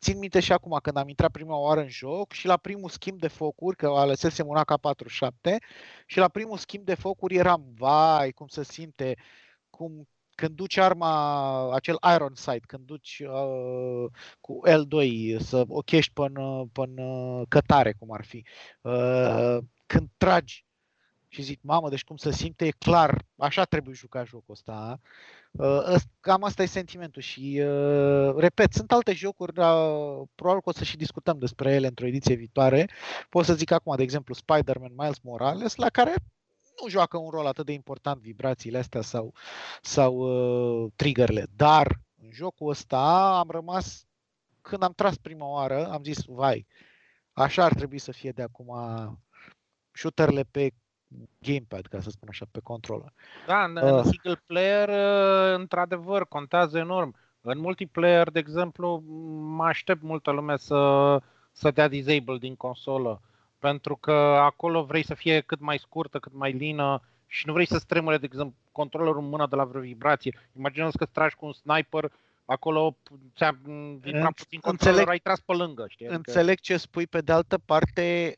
Țin minte și acum când am intrat prima oară în joc și la primul schimb de focuri, că alesesem un AK-47 și la primul schimb de focuri eram, vai, cum se simte, cum când duci arma, acel iron sight, când duci uh, cu L2 să o chești până, până cătare, cum ar fi, uh, când tragi și zic, mamă, deci cum se simte, e clar, așa trebuie jucat jocul ăsta. Uh, cam asta e sentimentul și, uh, repet, sunt alte jocuri, uh, probabil că o să și discutăm despre ele într-o ediție viitoare. Pot să zic acum, de exemplu, Spider-Man Miles Morales, la care nu joacă un rol atât de important vibrațiile astea sau, sau uh, triggerle, dar în jocul ăsta am rămas, când am tras prima oară, am zis, vai, așa ar trebui să fie de acum shooterele pe gamepad, ca să spun așa, pe controller. Da, în, Uh. în single player, uh, într-adevăr, contează enorm. În multiplayer, de exemplu, mă aștept multă lume să, să dea disable din consolă, pentru că acolo vrei să fie cât mai scurtă, cât mai lină și nu vrei să stremure, de exemplu, controlerul în mână de la vreo vibrație. Imaginează că tragi cu un sniper, acolo ți-a vibrat puțin controlerul, ai tras pe lângă. Știi? Adică... Înțeleg ce spui, pe de altă parte,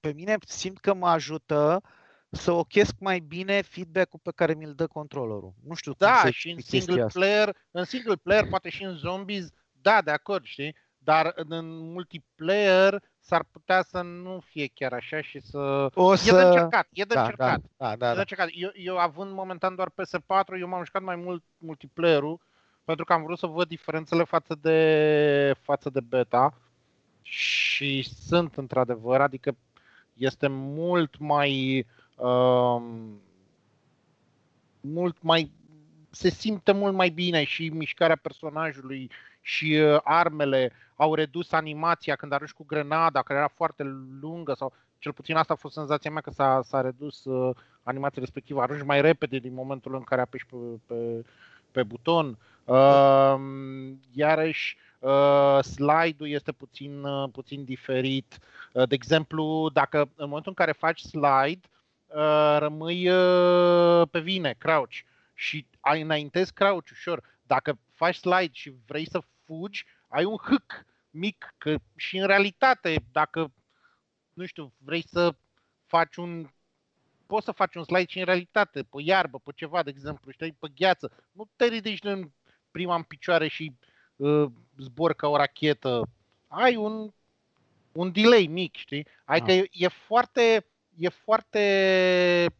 pe mine simt că mă ajută să ochesc mai bine feedback-ul pe care mi-l dă controllerul. Nu știu da, cum și în single player, în single player, poate și în zombies, da, de acord, știi? Dar în multiplayer s-ar putea să nu fie chiar așa și să... O să... E de încercat, e de da, încercat. Da, da, da, e de încercat. Eu, eu având momentan doar PS4, eu m-am jucat mai mult multiplayer-ul pentru că am vrut să văd diferențele față de, față de beta și sunt într-adevăr, adică este mult mai um, mult mai se simte mult mai bine și mișcarea personajului și uh, armele au redus animația când arunci cu grenada, care era foarte lungă sau cel puțin asta a fost senzația mea că s-a, s-a redus uh, animația respectivă, arunci mai repede din momentul în care apeși pe, pe, pe buton. Uh, iarăși uh, slide-ul este puțin, uh, puțin diferit. Uh, de exemplu, dacă în momentul în care faci slide, uh, rămâi uh, pe vine, crouch și ai înaintezi crouch ușor. Dacă faci slide și vrei să fugi, ai un hâc mic, că și în realitate, dacă, nu știu, vrei să faci un poți să faci un slide și în realitate, pe iarbă, pe ceva, de exemplu, știi, pe gheață. Nu te ridici în prima în picioare și uh, zbor ca o rachetă. Ai un, un delay mic, știi? Adică ah. e, e foarte, e foarte,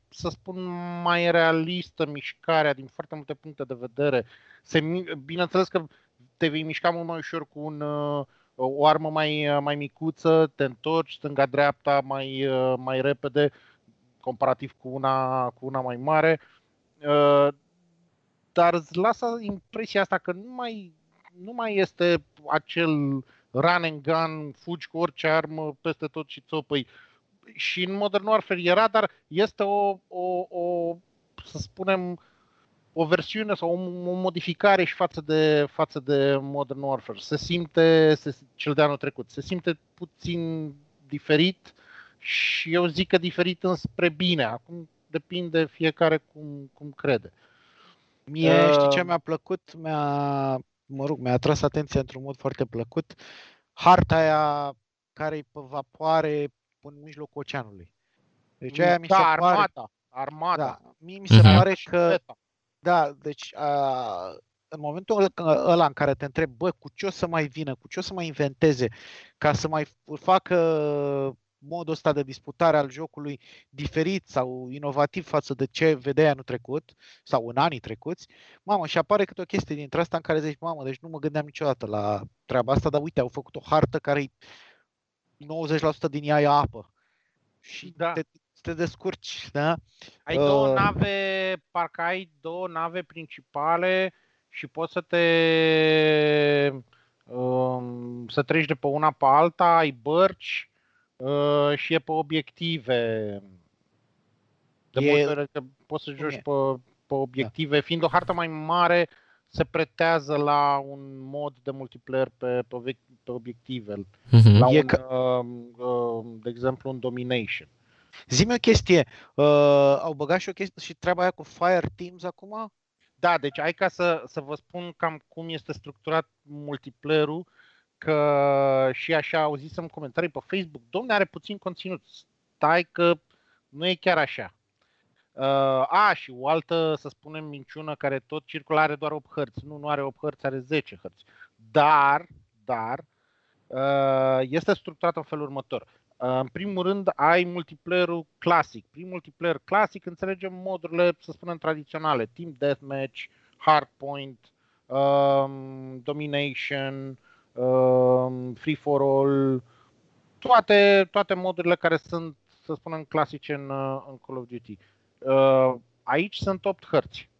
să spun, mai realistă mișcarea din foarte multe puncte de vedere. Se, bineînțeles că te vei mișca mult mai ușor cu un, uh, o armă mai, mai micuță, te întorci stânga-dreapta mai, uh, mai repede, comparativ cu una, cu una mai mare. Uh, dar îți lasă impresia asta că nu mai, nu mai este acel run and gun, fugi cu orice armă peste tot și țopăi. Și în Modern Warfare era, dar este o, o, o să spunem, o versiune sau o, o modificare și față de, față de Modern Warfare. Se simte, se, cel de anul trecut, se simte puțin diferit și eu zic că diferit înspre bine. Acum depinde fiecare cum, cum crede. Mie, uh... știi ce mi-a plăcut? Mi-a, mă rog, mi-a atras atenția într-un mod foarte plăcut. Harta aia care e pe vapoare în mijlocul oceanului. Deci aia mi da, se armata, pare... armata. Da, mie mi se uh-huh. pare că... Da, deci a, în momentul ăla în care te întrebi, bă, cu ce o să mai vină, cu ce o să mai inventeze, ca să mai facă modul ăsta de disputare al jocului diferit sau inovativ față de ce vedeai anul trecut sau în anii trecuți, mamă, și apare câte o chestie dintre asta în care zici, mamă, deci nu mă gândeam niciodată la treaba asta, dar uite, au făcut o hartă care 90% din ea e apă. Și da. te, te descurci, da? Ai uh, două nave, parcă ai două nave principale și poți să te um, să treci de pe una pe alta, ai bărci, Uh, și e pe obiective. De e... multe ori că poți să joci pe, pe obiective. Da. Fiind o hartă mai mare, se pretează la un mod de multiplayer pe, pe, pe obiective. Mm-hmm. La e un, că... uh, uh, de exemplu, un Domination. Zi-mi o chestie. Uh, au băgat și o chestie și treaba aia cu Fire Teams acum? Da, deci hai ca să, să vă spun cam cum este structurat multiplayer-ul că și așa auzisem comentarii pe Facebook, domne, are puțin conținut, stai că nu e chiar așa. Uh, a, și o altă, să spunem, minciună care tot circulă are doar 8 hărți. Nu, nu are 8 hărți, are 10 hărți. Dar, dar, uh, este structurat în felul următor. Uh, în primul rând, ai multiplayer-ul clasic. Prin multiplayer clasic înțelegem modurile, să spunem, tradiționale. Team Deathmatch, Hardpoint, um, Domination, Ehm, free for all, toate, toate modurile care sunt, să spunem, clasice în, în Call of Duty. Ehm, aici sunt 8 hărți.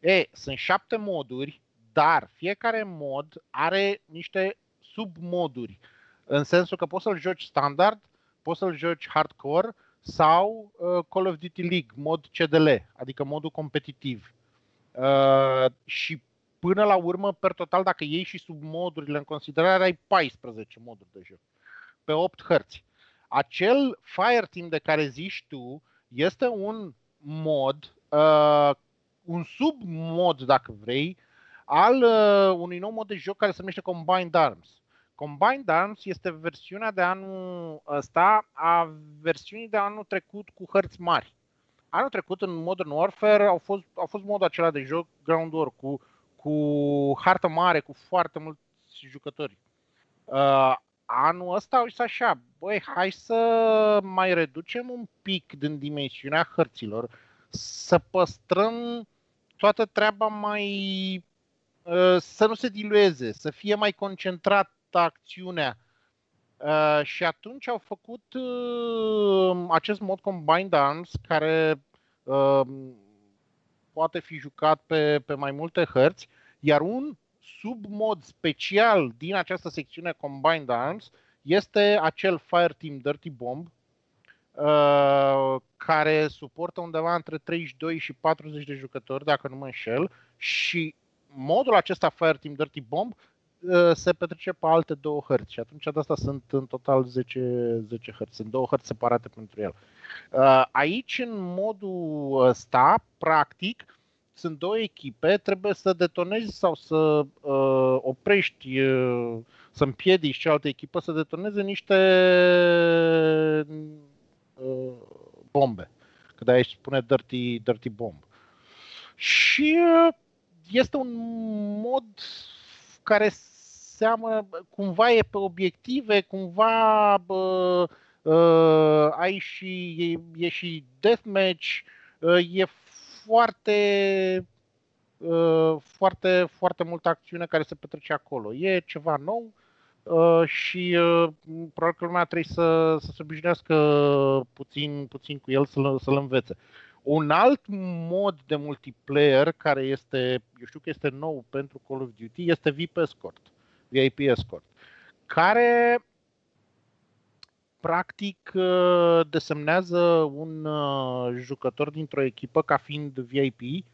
E, sunt 7 moduri, dar fiecare mod are niște submoduri. În sensul că poți să-l joci standard, poți să-l joci hardcore sau uh, Call of Duty League, mod CDL, adică modul competitiv. Uh, și până la urmă, per total, dacă iei și sub modurile în considerare, ai 14 moduri de joc pe 8 hărți. Acel Fireteam de care zici tu este un mod, uh, un submod, dacă vrei, al uh, unui nou mod de joc care se numește Combined Arms. Combined Arms este versiunea de anul ăsta a versiunii de anul trecut cu hărți mari. Anul trecut în Modern Warfare au fost, au fost modul acela de joc Ground War cu, cu hartă mare, cu foarte mulți jucători. Uh, anul ăsta au zis așa, băi, hai să mai reducem un pic din dimensiunea hărților, să păstrăm toată treaba mai uh, să nu se dilueze, să fie mai concentrat acțiunea. Uh, și atunci au făcut uh, acest mod Combined Arms care uh, poate fi jucat pe, pe mai multe hărți, iar un submod special din această secțiune Combined Arms este acel Fireteam Dirty Bomb, uh, care suportă undeva între 32 și 40 de jucători, dacă nu mă înșel, și modul acesta Fireteam Dirty Bomb Uh, se petrece pe alte două hărți și atunci de asta sunt în total 10, 10 hărți, sunt două hărți separate pentru el. Uh, aici, în modul ăsta, practic, sunt două echipe, trebuie să detonezi sau să uh, oprești, uh, să împiedici cealaltă echipă să detoneze niște uh, bombe. Că de aici spune dirty, dirty bomb. Și uh, este un mod care seamă, cumva e pe obiective, cumva bă, uh, ai și, e, e și deathmatch, uh, e foarte, uh, foarte, foarte multă acțiune care se petrece acolo. E ceva nou uh, și uh, probabil că lumea trebuie să, să se obișnuiască puțin, puțin cu el, să-l, să-l învețe. Un alt mod de multiplayer care este, eu știu că este nou pentru Call of Duty, este VIP Escort. VIP Escort, care practic uh, desemnează un uh, jucător dintr-o echipă ca fiind VIP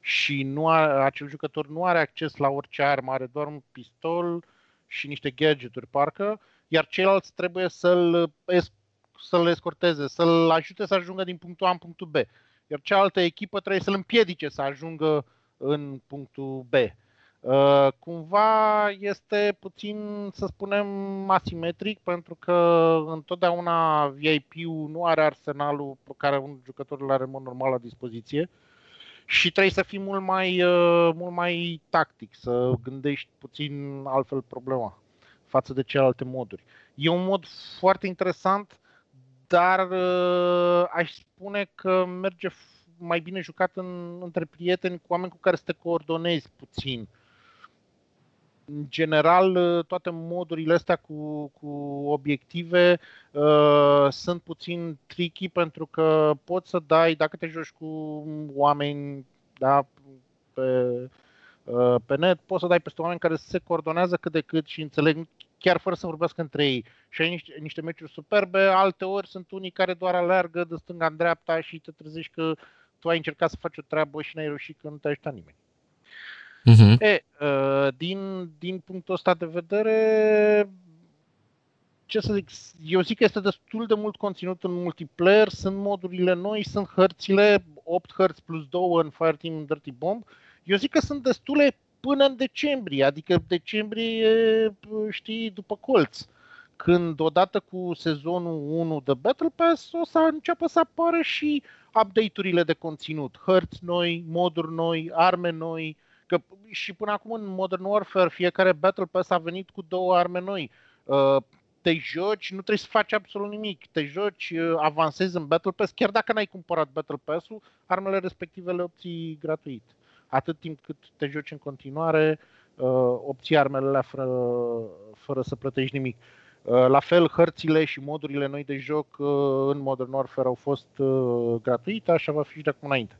și nu are, acel jucător nu are acces la orice armă, are doar un pistol și niște gadgeturi parcă, iar ceilalți trebuie să-l, să-l escorteze, să-l ajute să ajungă din punctul A în punctul B. Iar cealaltă echipă trebuie să-l împiedice să ajungă în punctul B. Uh, cumva este puțin, să spunem, asimetric, pentru că întotdeauna VIP-ul nu are arsenalul pe care un jucător îl are în mod normal la dispoziție și trebuie să fii mult mai, uh, mult mai tactic, să gândești puțin altfel problema față de celelalte moduri. E un mod foarte interesant, dar uh, aș spune că merge mai bine jucat în, între prieteni cu oameni cu care să te coordonezi puțin în general, uh, toate modurile astea cu, cu obiective uh, sunt puțin tricky pentru că poți să dai, dacă te joci cu oameni da, pe, uh, pe net, poți să dai peste oameni care se coordonează cât de cât și înțeleg chiar fără să vorbească între ei. Și ai niște, niște meciuri superbe, alte ori sunt unii care doar alergă de stânga în dreapta și te trezești că tu ai încercat să faci o treabă și n-ai reușit că nu te ajută nimeni. Uh-huh. E, uh, din, din punctul ăsta de vedere, ce să zic, eu zic că este destul de mult conținut în multiplayer, sunt modurile noi, sunt hărțile, 8 hărți plus 2 în Fireteam Dirty Bomb. Eu zic că sunt destule până în decembrie, adică decembrie, știi, după colț. Când odată cu sezonul 1 de Battle Pass o să înceapă să apară și update-urile de conținut, hărți noi, moduri noi, arme noi, uh, Că și până acum în Modern Warfare fiecare Battle Pass a venit cu două arme noi. Uh, te joci, nu trebuie să faci absolut nimic. Te joci, uh, avansezi în Battle Pass, chiar dacă n-ai cumpărat Battle Pass-ul, armele respective le obții gratuit. Atât timp cât te joci în continuare, uh, obții armele alea fără, fără să plătești nimic. La fel, hărțile și modurile noi de joc în Modern Warfare au fost gratuite, așa va fi și de acum înainte.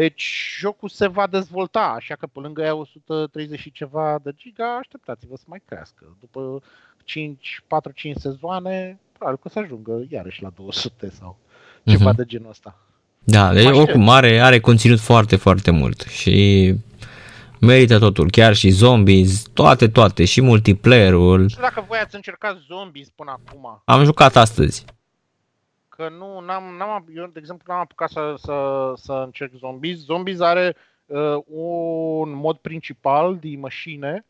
Deci jocul se va dezvolta, așa că pe lângă ea 130 și ceva de giga, așteptați-vă să mai crească. După 5, 4-5 sezoane, probabil că o să ajungă iarăși la 200 sau ceva uh-huh. de genul ăsta. Da, deci oricum are, are conținut foarte, foarte mult și Merită totul, chiar și zombies, toate, toate, și multiplayer-ul. Nu știu dacă voi ați încercat zombies până acum. Am jucat astăzi. Că nu, n-am, n-am, eu, de exemplu, n-am apucat să, să, să încerc zombies. Zombies are uh, un mod principal de mașine,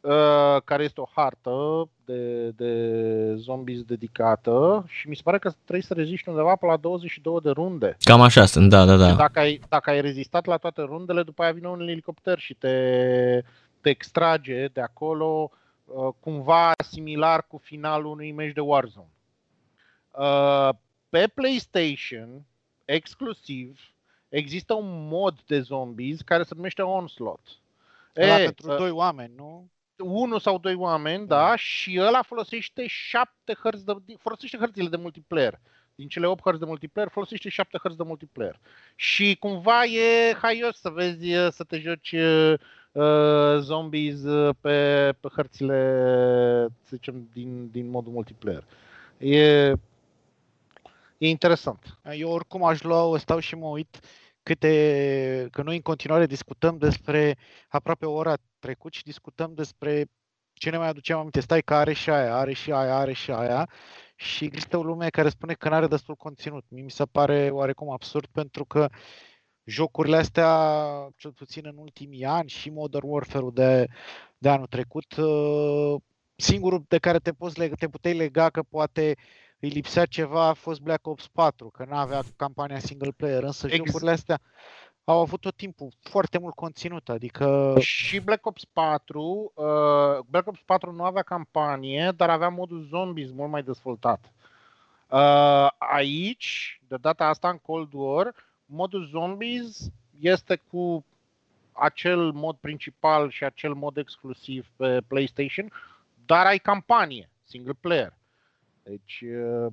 uh, care este o hartă de, de zombies dedicată și mi se pare că trebuie să reziști undeva pe la 22 de runde. Cam așa sunt, da, da, Și da. dacă ai, dacă ai rezistat la toate rundele, după aia vine un elicopter și te, te extrage de acolo, uh, cumva similar cu finalul unui meci de Warzone. Uh, Pe PlayStation, exclusiv, există un mod de zombies care se numește Onslaught. Ăla E, pentru uh, doi oameni, nu? unul sau doi oameni, da, și ăla folosește șapte hărți de, folosește hărțile de multiplayer. Din cele 8 hărți de multiplayer, folosește șapte hărți de multiplayer. Și cumva e haios să vezi, să te joci uh, zombies uh, pe, pe hărțile, să zicem, din, din modul multiplayer. E, e interesant. Eu oricum aș lua, o stau și mă uit câte, că noi în continuare discutăm despre, aproape o oră a trecut și discutăm despre ce ne mai aducem aminte, stai că are și aia, are și aia, are și aia și există o lume care spune că nu are destul conținut. Mie mi se pare oarecum absurd pentru că jocurile astea, cel puțin în ultimii ani și Modern Warfare-ul de, de anul trecut, uh, singurul de care te, poți lega, te puteai lega că poate îi lipsea ceva a fost Black Ops 4, că nu avea campania single player, însă Ex- jocurile astea au avut tot timpul foarte mult conținut, adică Și Black Ops 4, uh, Black Ops 4 nu avea campanie, dar avea modul zombies mult mai dezvoltat. Uh, aici, de data asta în Cold War, modul zombies este cu acel mod principal și acel mod exclusiv pe PlayStation, dar ai campanie, single player. Deci, uh,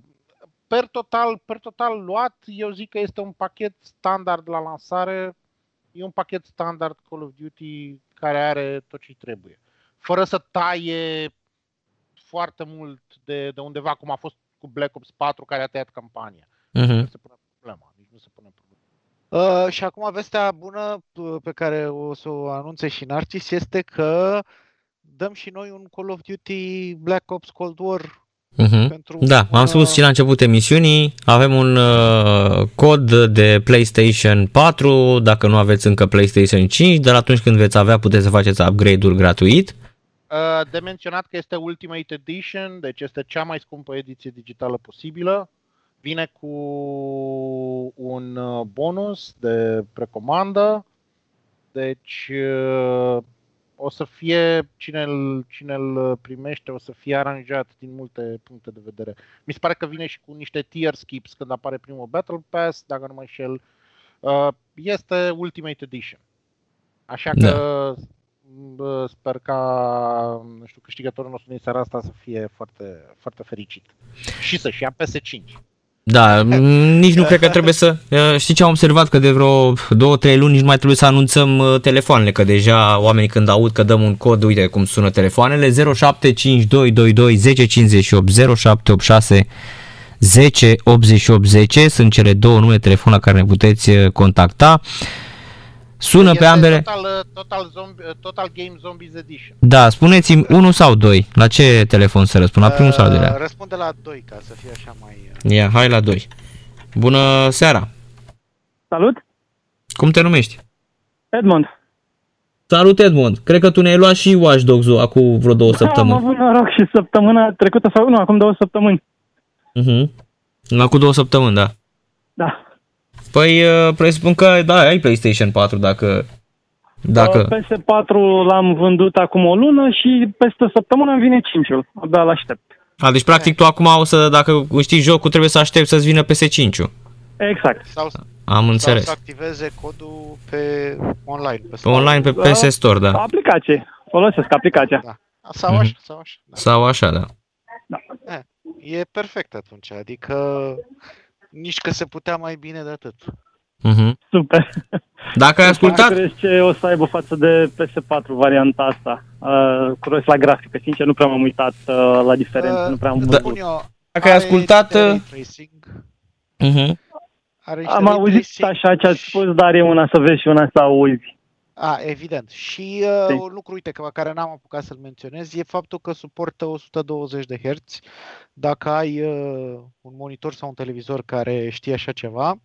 per total, per total luat, eu zic că este un pachet standard la lansare, e un pachet standard Call of Duty care are tot ce trebuie. Fără să taie foarte mult de, de undeva, cum a fost cu Black Ops 4, care a tăiat campania. Mhm. Nu se pune problema. Nici nu se pune problema. Uh, și acum vestea bună uh, pe care o să o anunțe și Narcis este că dăm și noi un Call of Duty Black Ops Cold War Mhm. pentru Da, un, am spus și la început emisiunii, avem un uh, cod de PlayStation 4, dacă nu aveți încă PlayStation 5, dar atunci când veți avea puteți să faceți upgrade-ul gratuit. Uh, De menționat că este Ultimate Edition, deci este cea mai scumpă ediție digitală posibilă. Vine cu un uh, bonus de precomandă, deci uh, o să fie, cine îl, cine îl primește, o să fie aranjat din multe puncte de vedere. Mi se pare că vine și cu niște tier skips când apare primul Battle Pass, dacă nu mă înșel. Uh, Este Ultimate Edition. Așa Da. că bă, sper ca nu știu, câștigătorul nostru din seara asta să fie foarte, foarte fericit. Și să-și ia PS5. Da, m, nici nu cred că trebuie să... uh, Știi ce am observat? Că de vreo 2-3 luni nici nu mai trebuie să anunțăm uh, telefoanele, că deja oamenii când aud că dăm un cod, uite cum sună telefoanele, 075222 1058 0786 10 88 10 sunt cele două nume de telefon la care ne puteți uh, contacta. Sună pe Este ambele. Total, total, zombie, total Game Zombies Edition. Da, spuneți-mi unul sau doi. La ce telefon să răspund? La primul sau al uh, doilea? Răspunde la 2 ca să fie așa mai... uh, Ia, hai la doi. Bună seara! Salut, Cum te numești? Edmond. Salut Edmond, cred că tu ne-ai luat și Watch Dogs-ul acum vreo două Da, săptămâni. am avut noroc și săptămâna trecută sau nu, acum două săptămâni. Mhm. Acum două săptămâni, da. Da. Păi uh, presupun că da, ai PlayStation 4 dacă... Dacă... PS4 l-am vândut acum o lună și peste o săptămână îmi vine 5-ul. Abia l-aștept. A, deci practic tu acum o să, dacă știi jocul, trebuie să aștepți să-ți vină PS5-ul. Exact. Sau, Am sau înțeles. să activeze codul pe online. Pe Pe store. online pe PS Store, da. Aplicație. Folosesc aplicația. Da. Sau așa, sau așa. Da. Sau așa, da. E perfect atunci, adică nici că se putea mai bine de atât. Mhm. Super. Dacă ai ascultat... Crezi ce o să aibă față de PS4 varianta asta? Uh, curios la grafică. Sincer, nu prea m-am uitat uh, la diferență. Uh, nu prea am îți Da. văzut. spun eu, Dacă ai are ascultat, niște uh, ray tracing, Mhm. are niște Am ray auzit tracing așa ce ați și- spus, dar e una să vezi și una să auzi. A, evident. Și uh, un lucru, uite, că, care n-am apucat să-l menționez, e faptul că suportă 120 de Hz. Dacă ai uh, un monitor sau un televizor care știe așa ceva,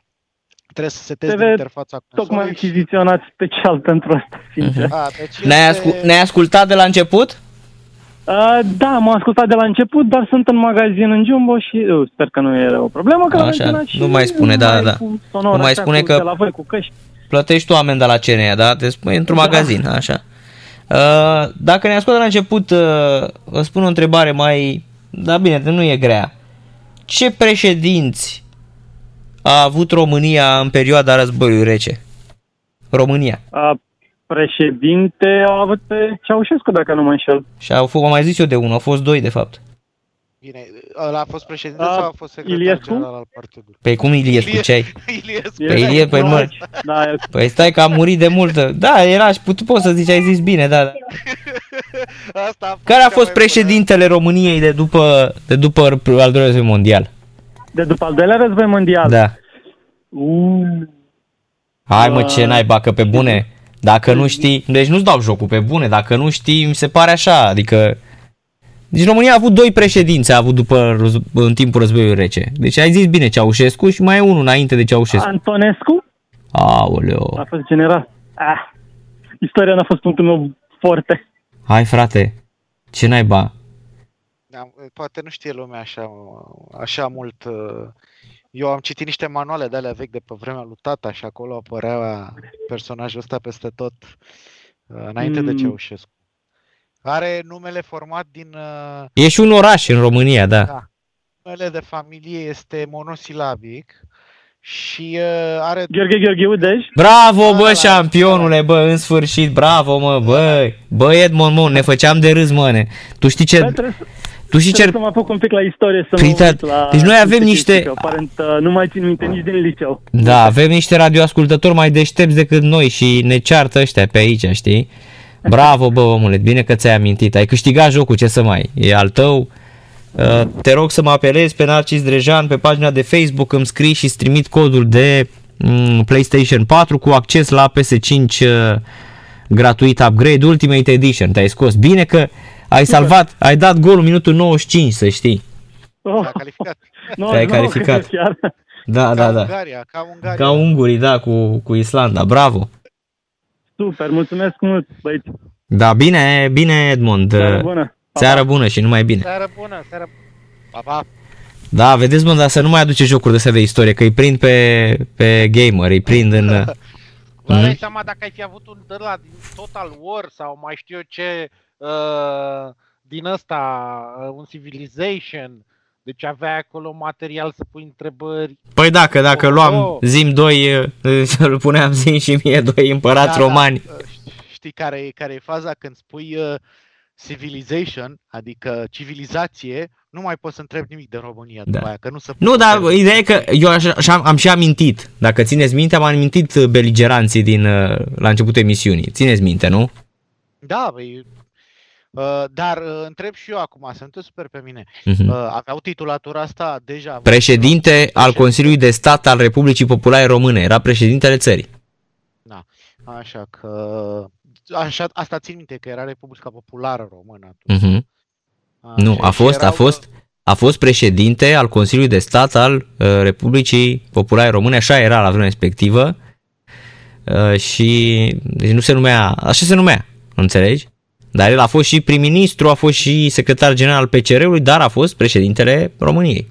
trebuie să setezi TV interfața Tocmai consolei. și- achiziționat special pentru asta, sincer. Mhm. A, deci Ne-ai, este- ascu- ne-ai ascultat de la început? Uh, da, m-am ascultat de la început, dar sunt în magazin în Jumbo și uh, sper că nu e o problemă. Că am Așa, menționat și nu mai spune, da, mai da. cu Sonor, Nu mai așa, spune cu, că- De la voi cu căști. Plătești tu amenda la CNA, da? Te spui într-un Da. magazin, așa. Uh, Dacă ne ascultă la început, uh, vă spun o întrebare mai... Da, bine, nu e grea. Ce președinți a avut România în perioada războiului rece? România. Uh, președinte a avut pe Ceaușescu, dacă nu mă înșel. Și au fost, am mai zis eu de unul, au fost doi de fapt. Bine, ăla a fost președinte A, sau a fost secretar Iliescu? general al partidului? Pe cum Iliescu, ce ai? Iliescu. Pe Ilie, pe mă. Da, el- Păi stai că a murit de multă. Da, era și put, poți să zici, ai zis bine, da. da. Asta a fost Care a cea fost mai președintele României de după, de după al doilea război mondial? de după al doilea război mondial. Da. Uh, Hai mă, ce naiba, că pe bune. Dacă nu știi, deci nu-ți dau jocul pe bune, dacă nu știi, mi se pare așa, adică... Deci România a avut doi președinți, a avut după, răz- în timpul războiului rece. Deci ai zis bine Ceaușescu și mai e unul înainte de Ceaușescu. Antonescu Aoleo. a fost general. Ah, istoria n-a fost punctul meu forte. Hai frate, ce naiba? Da, poate nu știe lumea așa, așa mult. uh, Eu am citit niște manuale de alea vechi de pe vremea lui tata și acolo apărea personajul ăsta peste tot uh, înainte de Mm. Ceaușescu. Are numele format din... uh, E și un oraș în România, da. Da. Numele de familie este monosilabic și uh, are... Gheorghe Gheorghiu Dej. Bravo, Da, bă, da, da. șampionule, bă, în sfârșit, bravo, mă, bă, bă, Edmond, mă, ne făceam de râs, mă, ne. Tu știi ce, Da, trebuie să- tu știi ce, Trebuie să mă apuc un pic la istorie să Păi mă da, uit la deci noi avem niște- chestii, că Aparent uh, nu mai țin minte nici din liceu. da, avem niște radioascultători mai deștepți decât noi și ne ceartă ăștia pe aici, știi? Bravo, bă, omule, bine că ți-ai amintit, ai câștigat jocul, ce să mai, e al tău. Uh, Te rog să mă apelezi pe Narcis Drejan pe pagina de Facebook, îmi scrii și îți trimit codul de mm, PlayStation 4 cu acces la PS5 uh, gratuit upgrade Ultimate Edition. Te-ai scos bine că ai salvat, ai dat golul minutul 95, să știi. Oh, S-a calificat. nu, Te-ai nu, calificat. Chiar. Da, da, ca da. Ungaria, ca Ungaria. Ca ungurii, da, cu, cu Islanda. Bravo. Super, mulțumesc mult, băieți. Da, bine, bine Edmond. Seară bună. Pa, Seară bună și numai bine. Seară bună, seară Pa, pa. Da, vedeți mă, dar să nu mai aduce jocuri de astea de istorie, că îi prind pe, pe gamer, îi prind în... Vă Mhm. dai seama dacă ai fi avut un de la din Total War sau mai știu eu ce uh, din ăsta, uh, un Civilization, deci avea acolo material să pui întrebări. Păi dacă, dacă Oh, luam oh. Zim 2, îl puneam Zim și mie doi împărați Da, romani. Da, știi care e, care e faza când spui uh, civilization, adică civilizație, nu mai poți să întrebi nimic de România după Da. aia, că nu se Nu, dar ideea e că eu așa, așa, am și amintit, dacă țineți minte, am amintit beligeranții din, uh, la începutul emisiunii. Țineți minte, nu? Da, băi, uh, dar uh, întreb și eu acum, să nu te super pe mine. Mhm. Uh, aveau titulatura asta deja? Președinte al Consiliului de Stat al Republicii Populare Române, era președintele țării. Da, așa că... Așa, asta țin minte că era Republica Populară Română atunci. Mhm. Așa, Nu, a și fost, a erau, fost, a fost președinte al Consiliului de Stat al uh, Republicii Populare Române, așa era la vremea respectivă. Uh, și deci nu se numea, așa se numea, înțelegi? Dar el a fost și prim-ministru, a fost și secretar general al PCR-ului, dar a fost președintele României.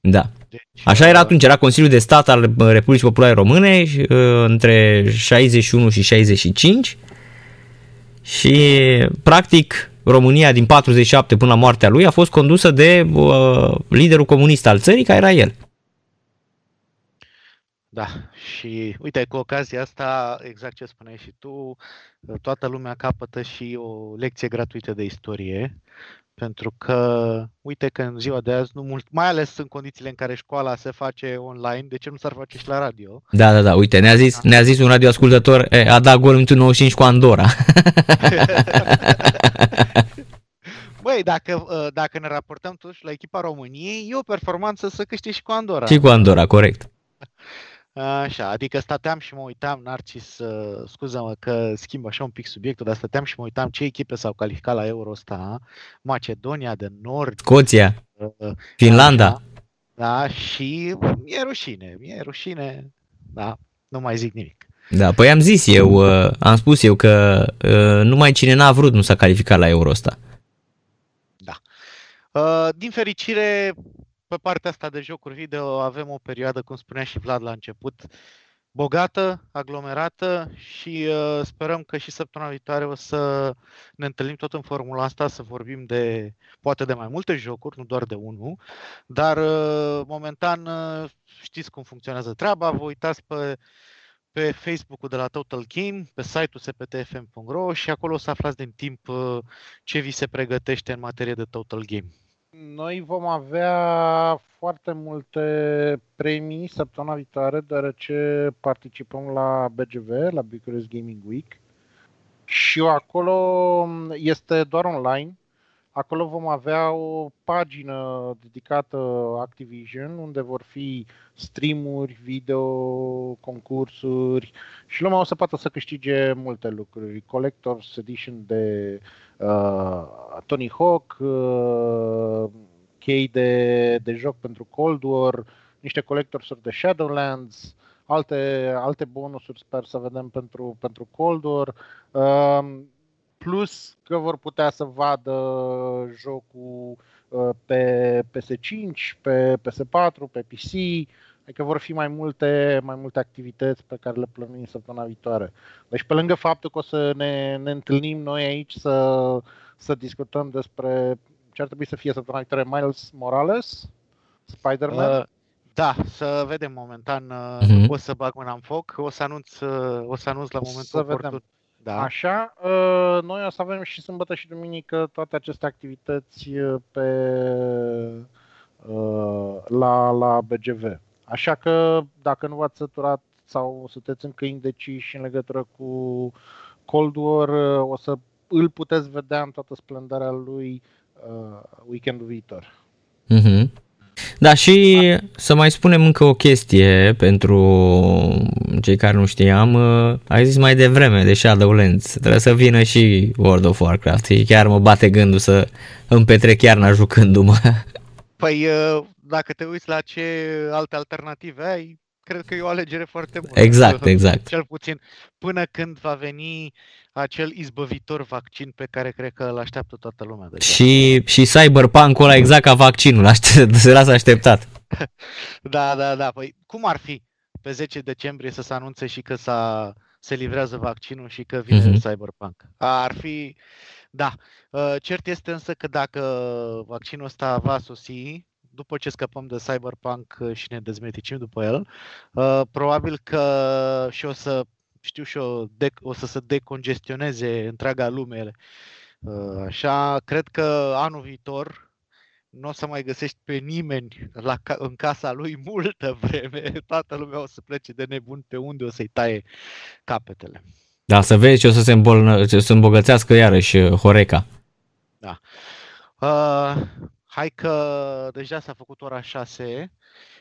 Da. Deci, Așa era uh, atunci, era Consiliul de Stat al uh, Republicii Populare Române uh, între 61 și 65 și practic România din 47 până la moartea lui a fost condusă de uh, liderul comunist al țării, care era el. Da, și uite, cu ocazia asta, exact ce spuneai și tu, toată lumea capătă și o lecție gratuită de istorie, pentru că, uite că în ziua de azi, nu mult, mai ales în condițiile în care școala se face online, de ce nu s-ar face și la radio? Da, da, da, uite, ne-a zis, ne-a zis un radioascultător, e, a dat gol în 95 cu Andorra. Băi, dacă, uh, dacă ne raportăm totuși la echipa României, e o performanță să câștigi și cu Andorra. și cu Andorra, corect. Așa, adică stăteam și mă uitam, Narcis, uh, scuză-mă că schimb așa un pic subiectul, dar stăteam și mă uitam ce echipe s-au calificat la Euro ăsta. Macedonia de Nord, Scoția, uh, Finlanda. Așa, da, și mi-e rușine, mi-e rușine, da, nu mai zic nimic. Da, păi am zis eu, uh, am spus eu că uh, numai cine n-a vrut nu s-a calificat la Euro ăsta. Uh, Din fericire, pe partea asta de jocuri video avem o perioadă, cum spunea și Vlad la început, bogată, aglomerată și uh, sperăm că și săptămâna viitoare o să ne întâlnim tot în formula asta, să vorbim de poate de mai multe jocuri, nu doar de unul, dar uh, momentan uh, știți cum funcționează treaba, vă uitați pe pe Facebook-ul de la Total Game, pe site-ul sptfm.ro și acolo o să aflați din timp uh, ce vi se pregătește în materie de Total Game. Noi vom avea foarte multe premii săptămâna viitoare, deoarece participăm la BGV, la Bucharest Gaming Week. Și acolo este doar online. Acolo vom avea o pagină dedicată Activision, unde vor fi streamuri, video, concursuri și lumea o să poată să câștige multe lucruri. Collector's Edition de uh, Tony Hawk, uh, chei de, de joc pentru Cold War, niște collectorsuri de Shadowlands, alte, alte bonusuri sper să vedem pentru, pentru Cold War. Uh, plus că vor putea să vadă jocul uh, pe PS5, pe PS4, pe PC, adică vor fi mai multe, mai multe activități pe care le plănuim săptămâna viitoare. Deci pe lângă faptul că o să ne, ne întâlnim noi aici să, să discutăm despre ce ar trebui să fie săptămâna viitoare, Miles Morales, Spider-Man. Uh, da, să vedem momentan. Uh, Mhm. O să bag mâna în foc, o să anunț, uh, o să anunț la momentul Să vedem. Oportun. Da. Așa, uh, noi o să avem și sâmbătă și duminică toate aceste activități uh, pe, uh, la, la BGV. Așa că dacă nu v-ați săturat sau sunteți încă indeciși în legătură cu Cold War, uh, o să îl puteți vedea în toată splendoarea lui uh, weekendul viitor. Mhm. Da, și să mai spunem încă o chestie pentru cei care nu știam. uh, Ai zis mai devreme de Shadowlands. Trebuie să vină și World of Warcraft. Și chiar mă bate gândul să îmi petrec iarna jucându-mă. Păi uh, dacă te uiți la ce alte alternative ai, cred că e o alegere foarte bună. Exact, exact. Cel puțin până când va veni acel izbăvitor vaccin pe care cred că îl așteaptă toată lumea. Deja. Și, și Cyberpunk-ul ăla exact ca vaccinul. Aștept, se lasă așteptat. Da, da, da. Păi cum ar fi pe 10 decembrie să se anunțe și că s-a, se livrează vaccinul și că vine Mhm. uh-huh. Cyberpunk? Ar fi... Da. Uh, Cert este însă că dacă vaccinul ăsta va sosi, după ce scăpăm de Cyberpunk uh, și ne dezmeticim după el, uh, probabil că și o să știu și eu, de, o să se decongestioneze întreaga lume. Uh, Așa, cred că anul viitor nu o să mai găsești pe nimeni la, ca- în casa lui multă vreme. Toată lumea o să plece de nebun pe unde o să-i taie capetele. Da, să vezi ce o să se, îmbolnă, ce o să se îmbogățească iarăși uh, Horeca. Uh, hai că deja s-a făcut ora 6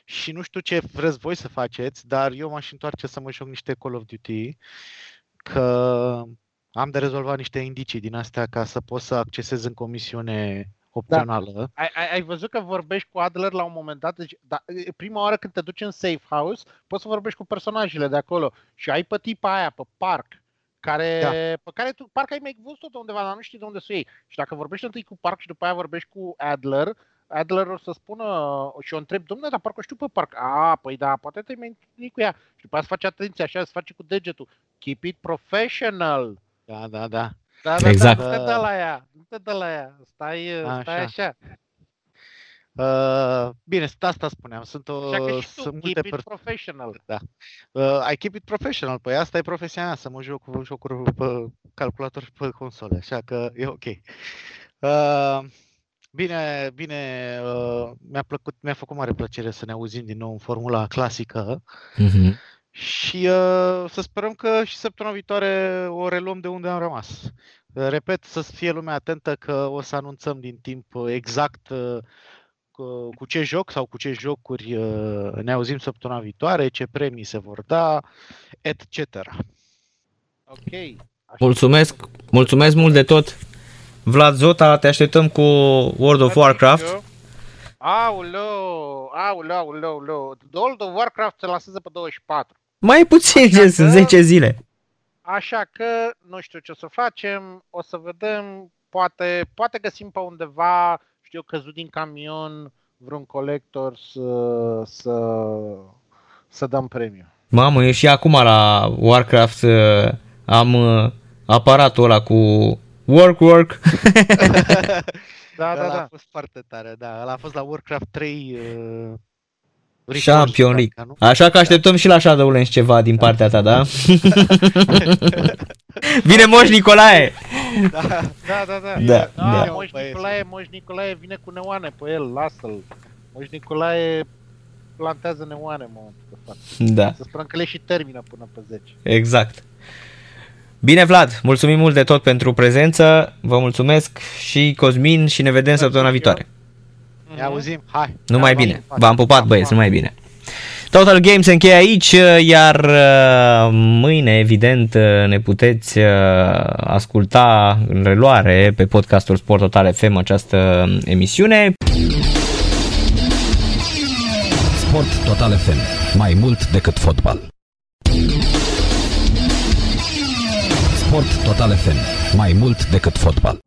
și nu știu ce vreți voi să faceți, dar eu m-aș întoarce să mă joc niște Call of Duty, că am de rezolvat niște indicii din astea ca să pot să accesez în comisiune opțională. Ai, ai, ai văzut că vorbești cu Adler la un moment dat? Deci, da, e prima oară când te duci în safe house, poți să vorbești cu personajele de acolo și ai pe tipa aia, pe parc, care, Da. pe care tu parcă ai mai văzut-o de undeva, dar nu știi de unde să o iei. Și dacă vorbești întâi cu parc și după aia vorbești cu Adler, Adler o să spună și o întreb, domnule, dar parcă o știu pe parc. A, păi da, poate te-ai mai întâlnit cu ea. Și după aia îți face atenție așa, îți face cu degetul. Keep it professional. Da, da, da. Da, da, Exact. da, nu te dă la ea, nu te dă la ea, stai, stai Așa. așa. Uh, bine, asta spuneam. Sunt, o, Așa că și tu, sunt multe keep it per- professional. Uh, I keep it professional, păi asta e profesia mea, să mă joc cu jocuri pe calculator și pe console, așa că e ok. Uh, bine, bine, uh, mi-a plăcut, mi-a făcut mare plăcere să ne auzim din nou în formula clasică Mhm. și uh, să sperăm că și săptămâna viitoare o reluăm de unde am rămas. Uh, repet, să fie lumea atentă că o să anunțăm din timp uh, exact uh, cu, cu ce joc sau cu ce jocuri uh, ne auzim săptămâna viitoare, ce premii se vor da, etc. Ok. Așa. Mulțumesc, mulțumesc mult de tot. Vlad Zota, te așteptăm cu World of Warcraft. Auleu, auleu, auleu, auleu. World of Warcraft se lansează pe 24. Mai puțin, Așa ce sunt că- 10 zile. Așa că nu știu ce o să facem, o să vedem, poate, poate găsim pe undeva, știu, căzut din camion vreun colector să, să, să dăm premiu. Mamă, eu și acum la Warcraft uh, am uh, aparatul ăla cu work, work. Da, da, Ăla a da. fost foarte tare, da. Ăla a fost la Warcraft 3 uh, Champion Resource, League. parcă, nu? Așa că așteptăm și la Shadowlands ceva din partea ta, da? Vine Moș Nicolae! Da, da, da. Da, da. da. Moș Băieți. Nicolae, Moș Nicolae vine cu neoane pe el, lasă-l. Moș Nicolae plantează neoane în momentul de față. Da, Să sperăm că le și termină până pe 10. exact. Bine, Vlad, mulțumim mult de tot pentru prezență, vă mulțumesc și Cosmin și ne vedem săptămâna și eu. Viitoare. Ne auzim, hai. Numai Da, bine, v-am v-am pupat băieți, numai bine. Total Game se încheie aici, iar uh, mâine, evident, uh, ne puteți uh, asculta în reluare pe podcastul Sport Total FM această emisiune. Sport Total FM. Mai mult decât fotbal. Sport Total FM. Mai mult decât fotbal.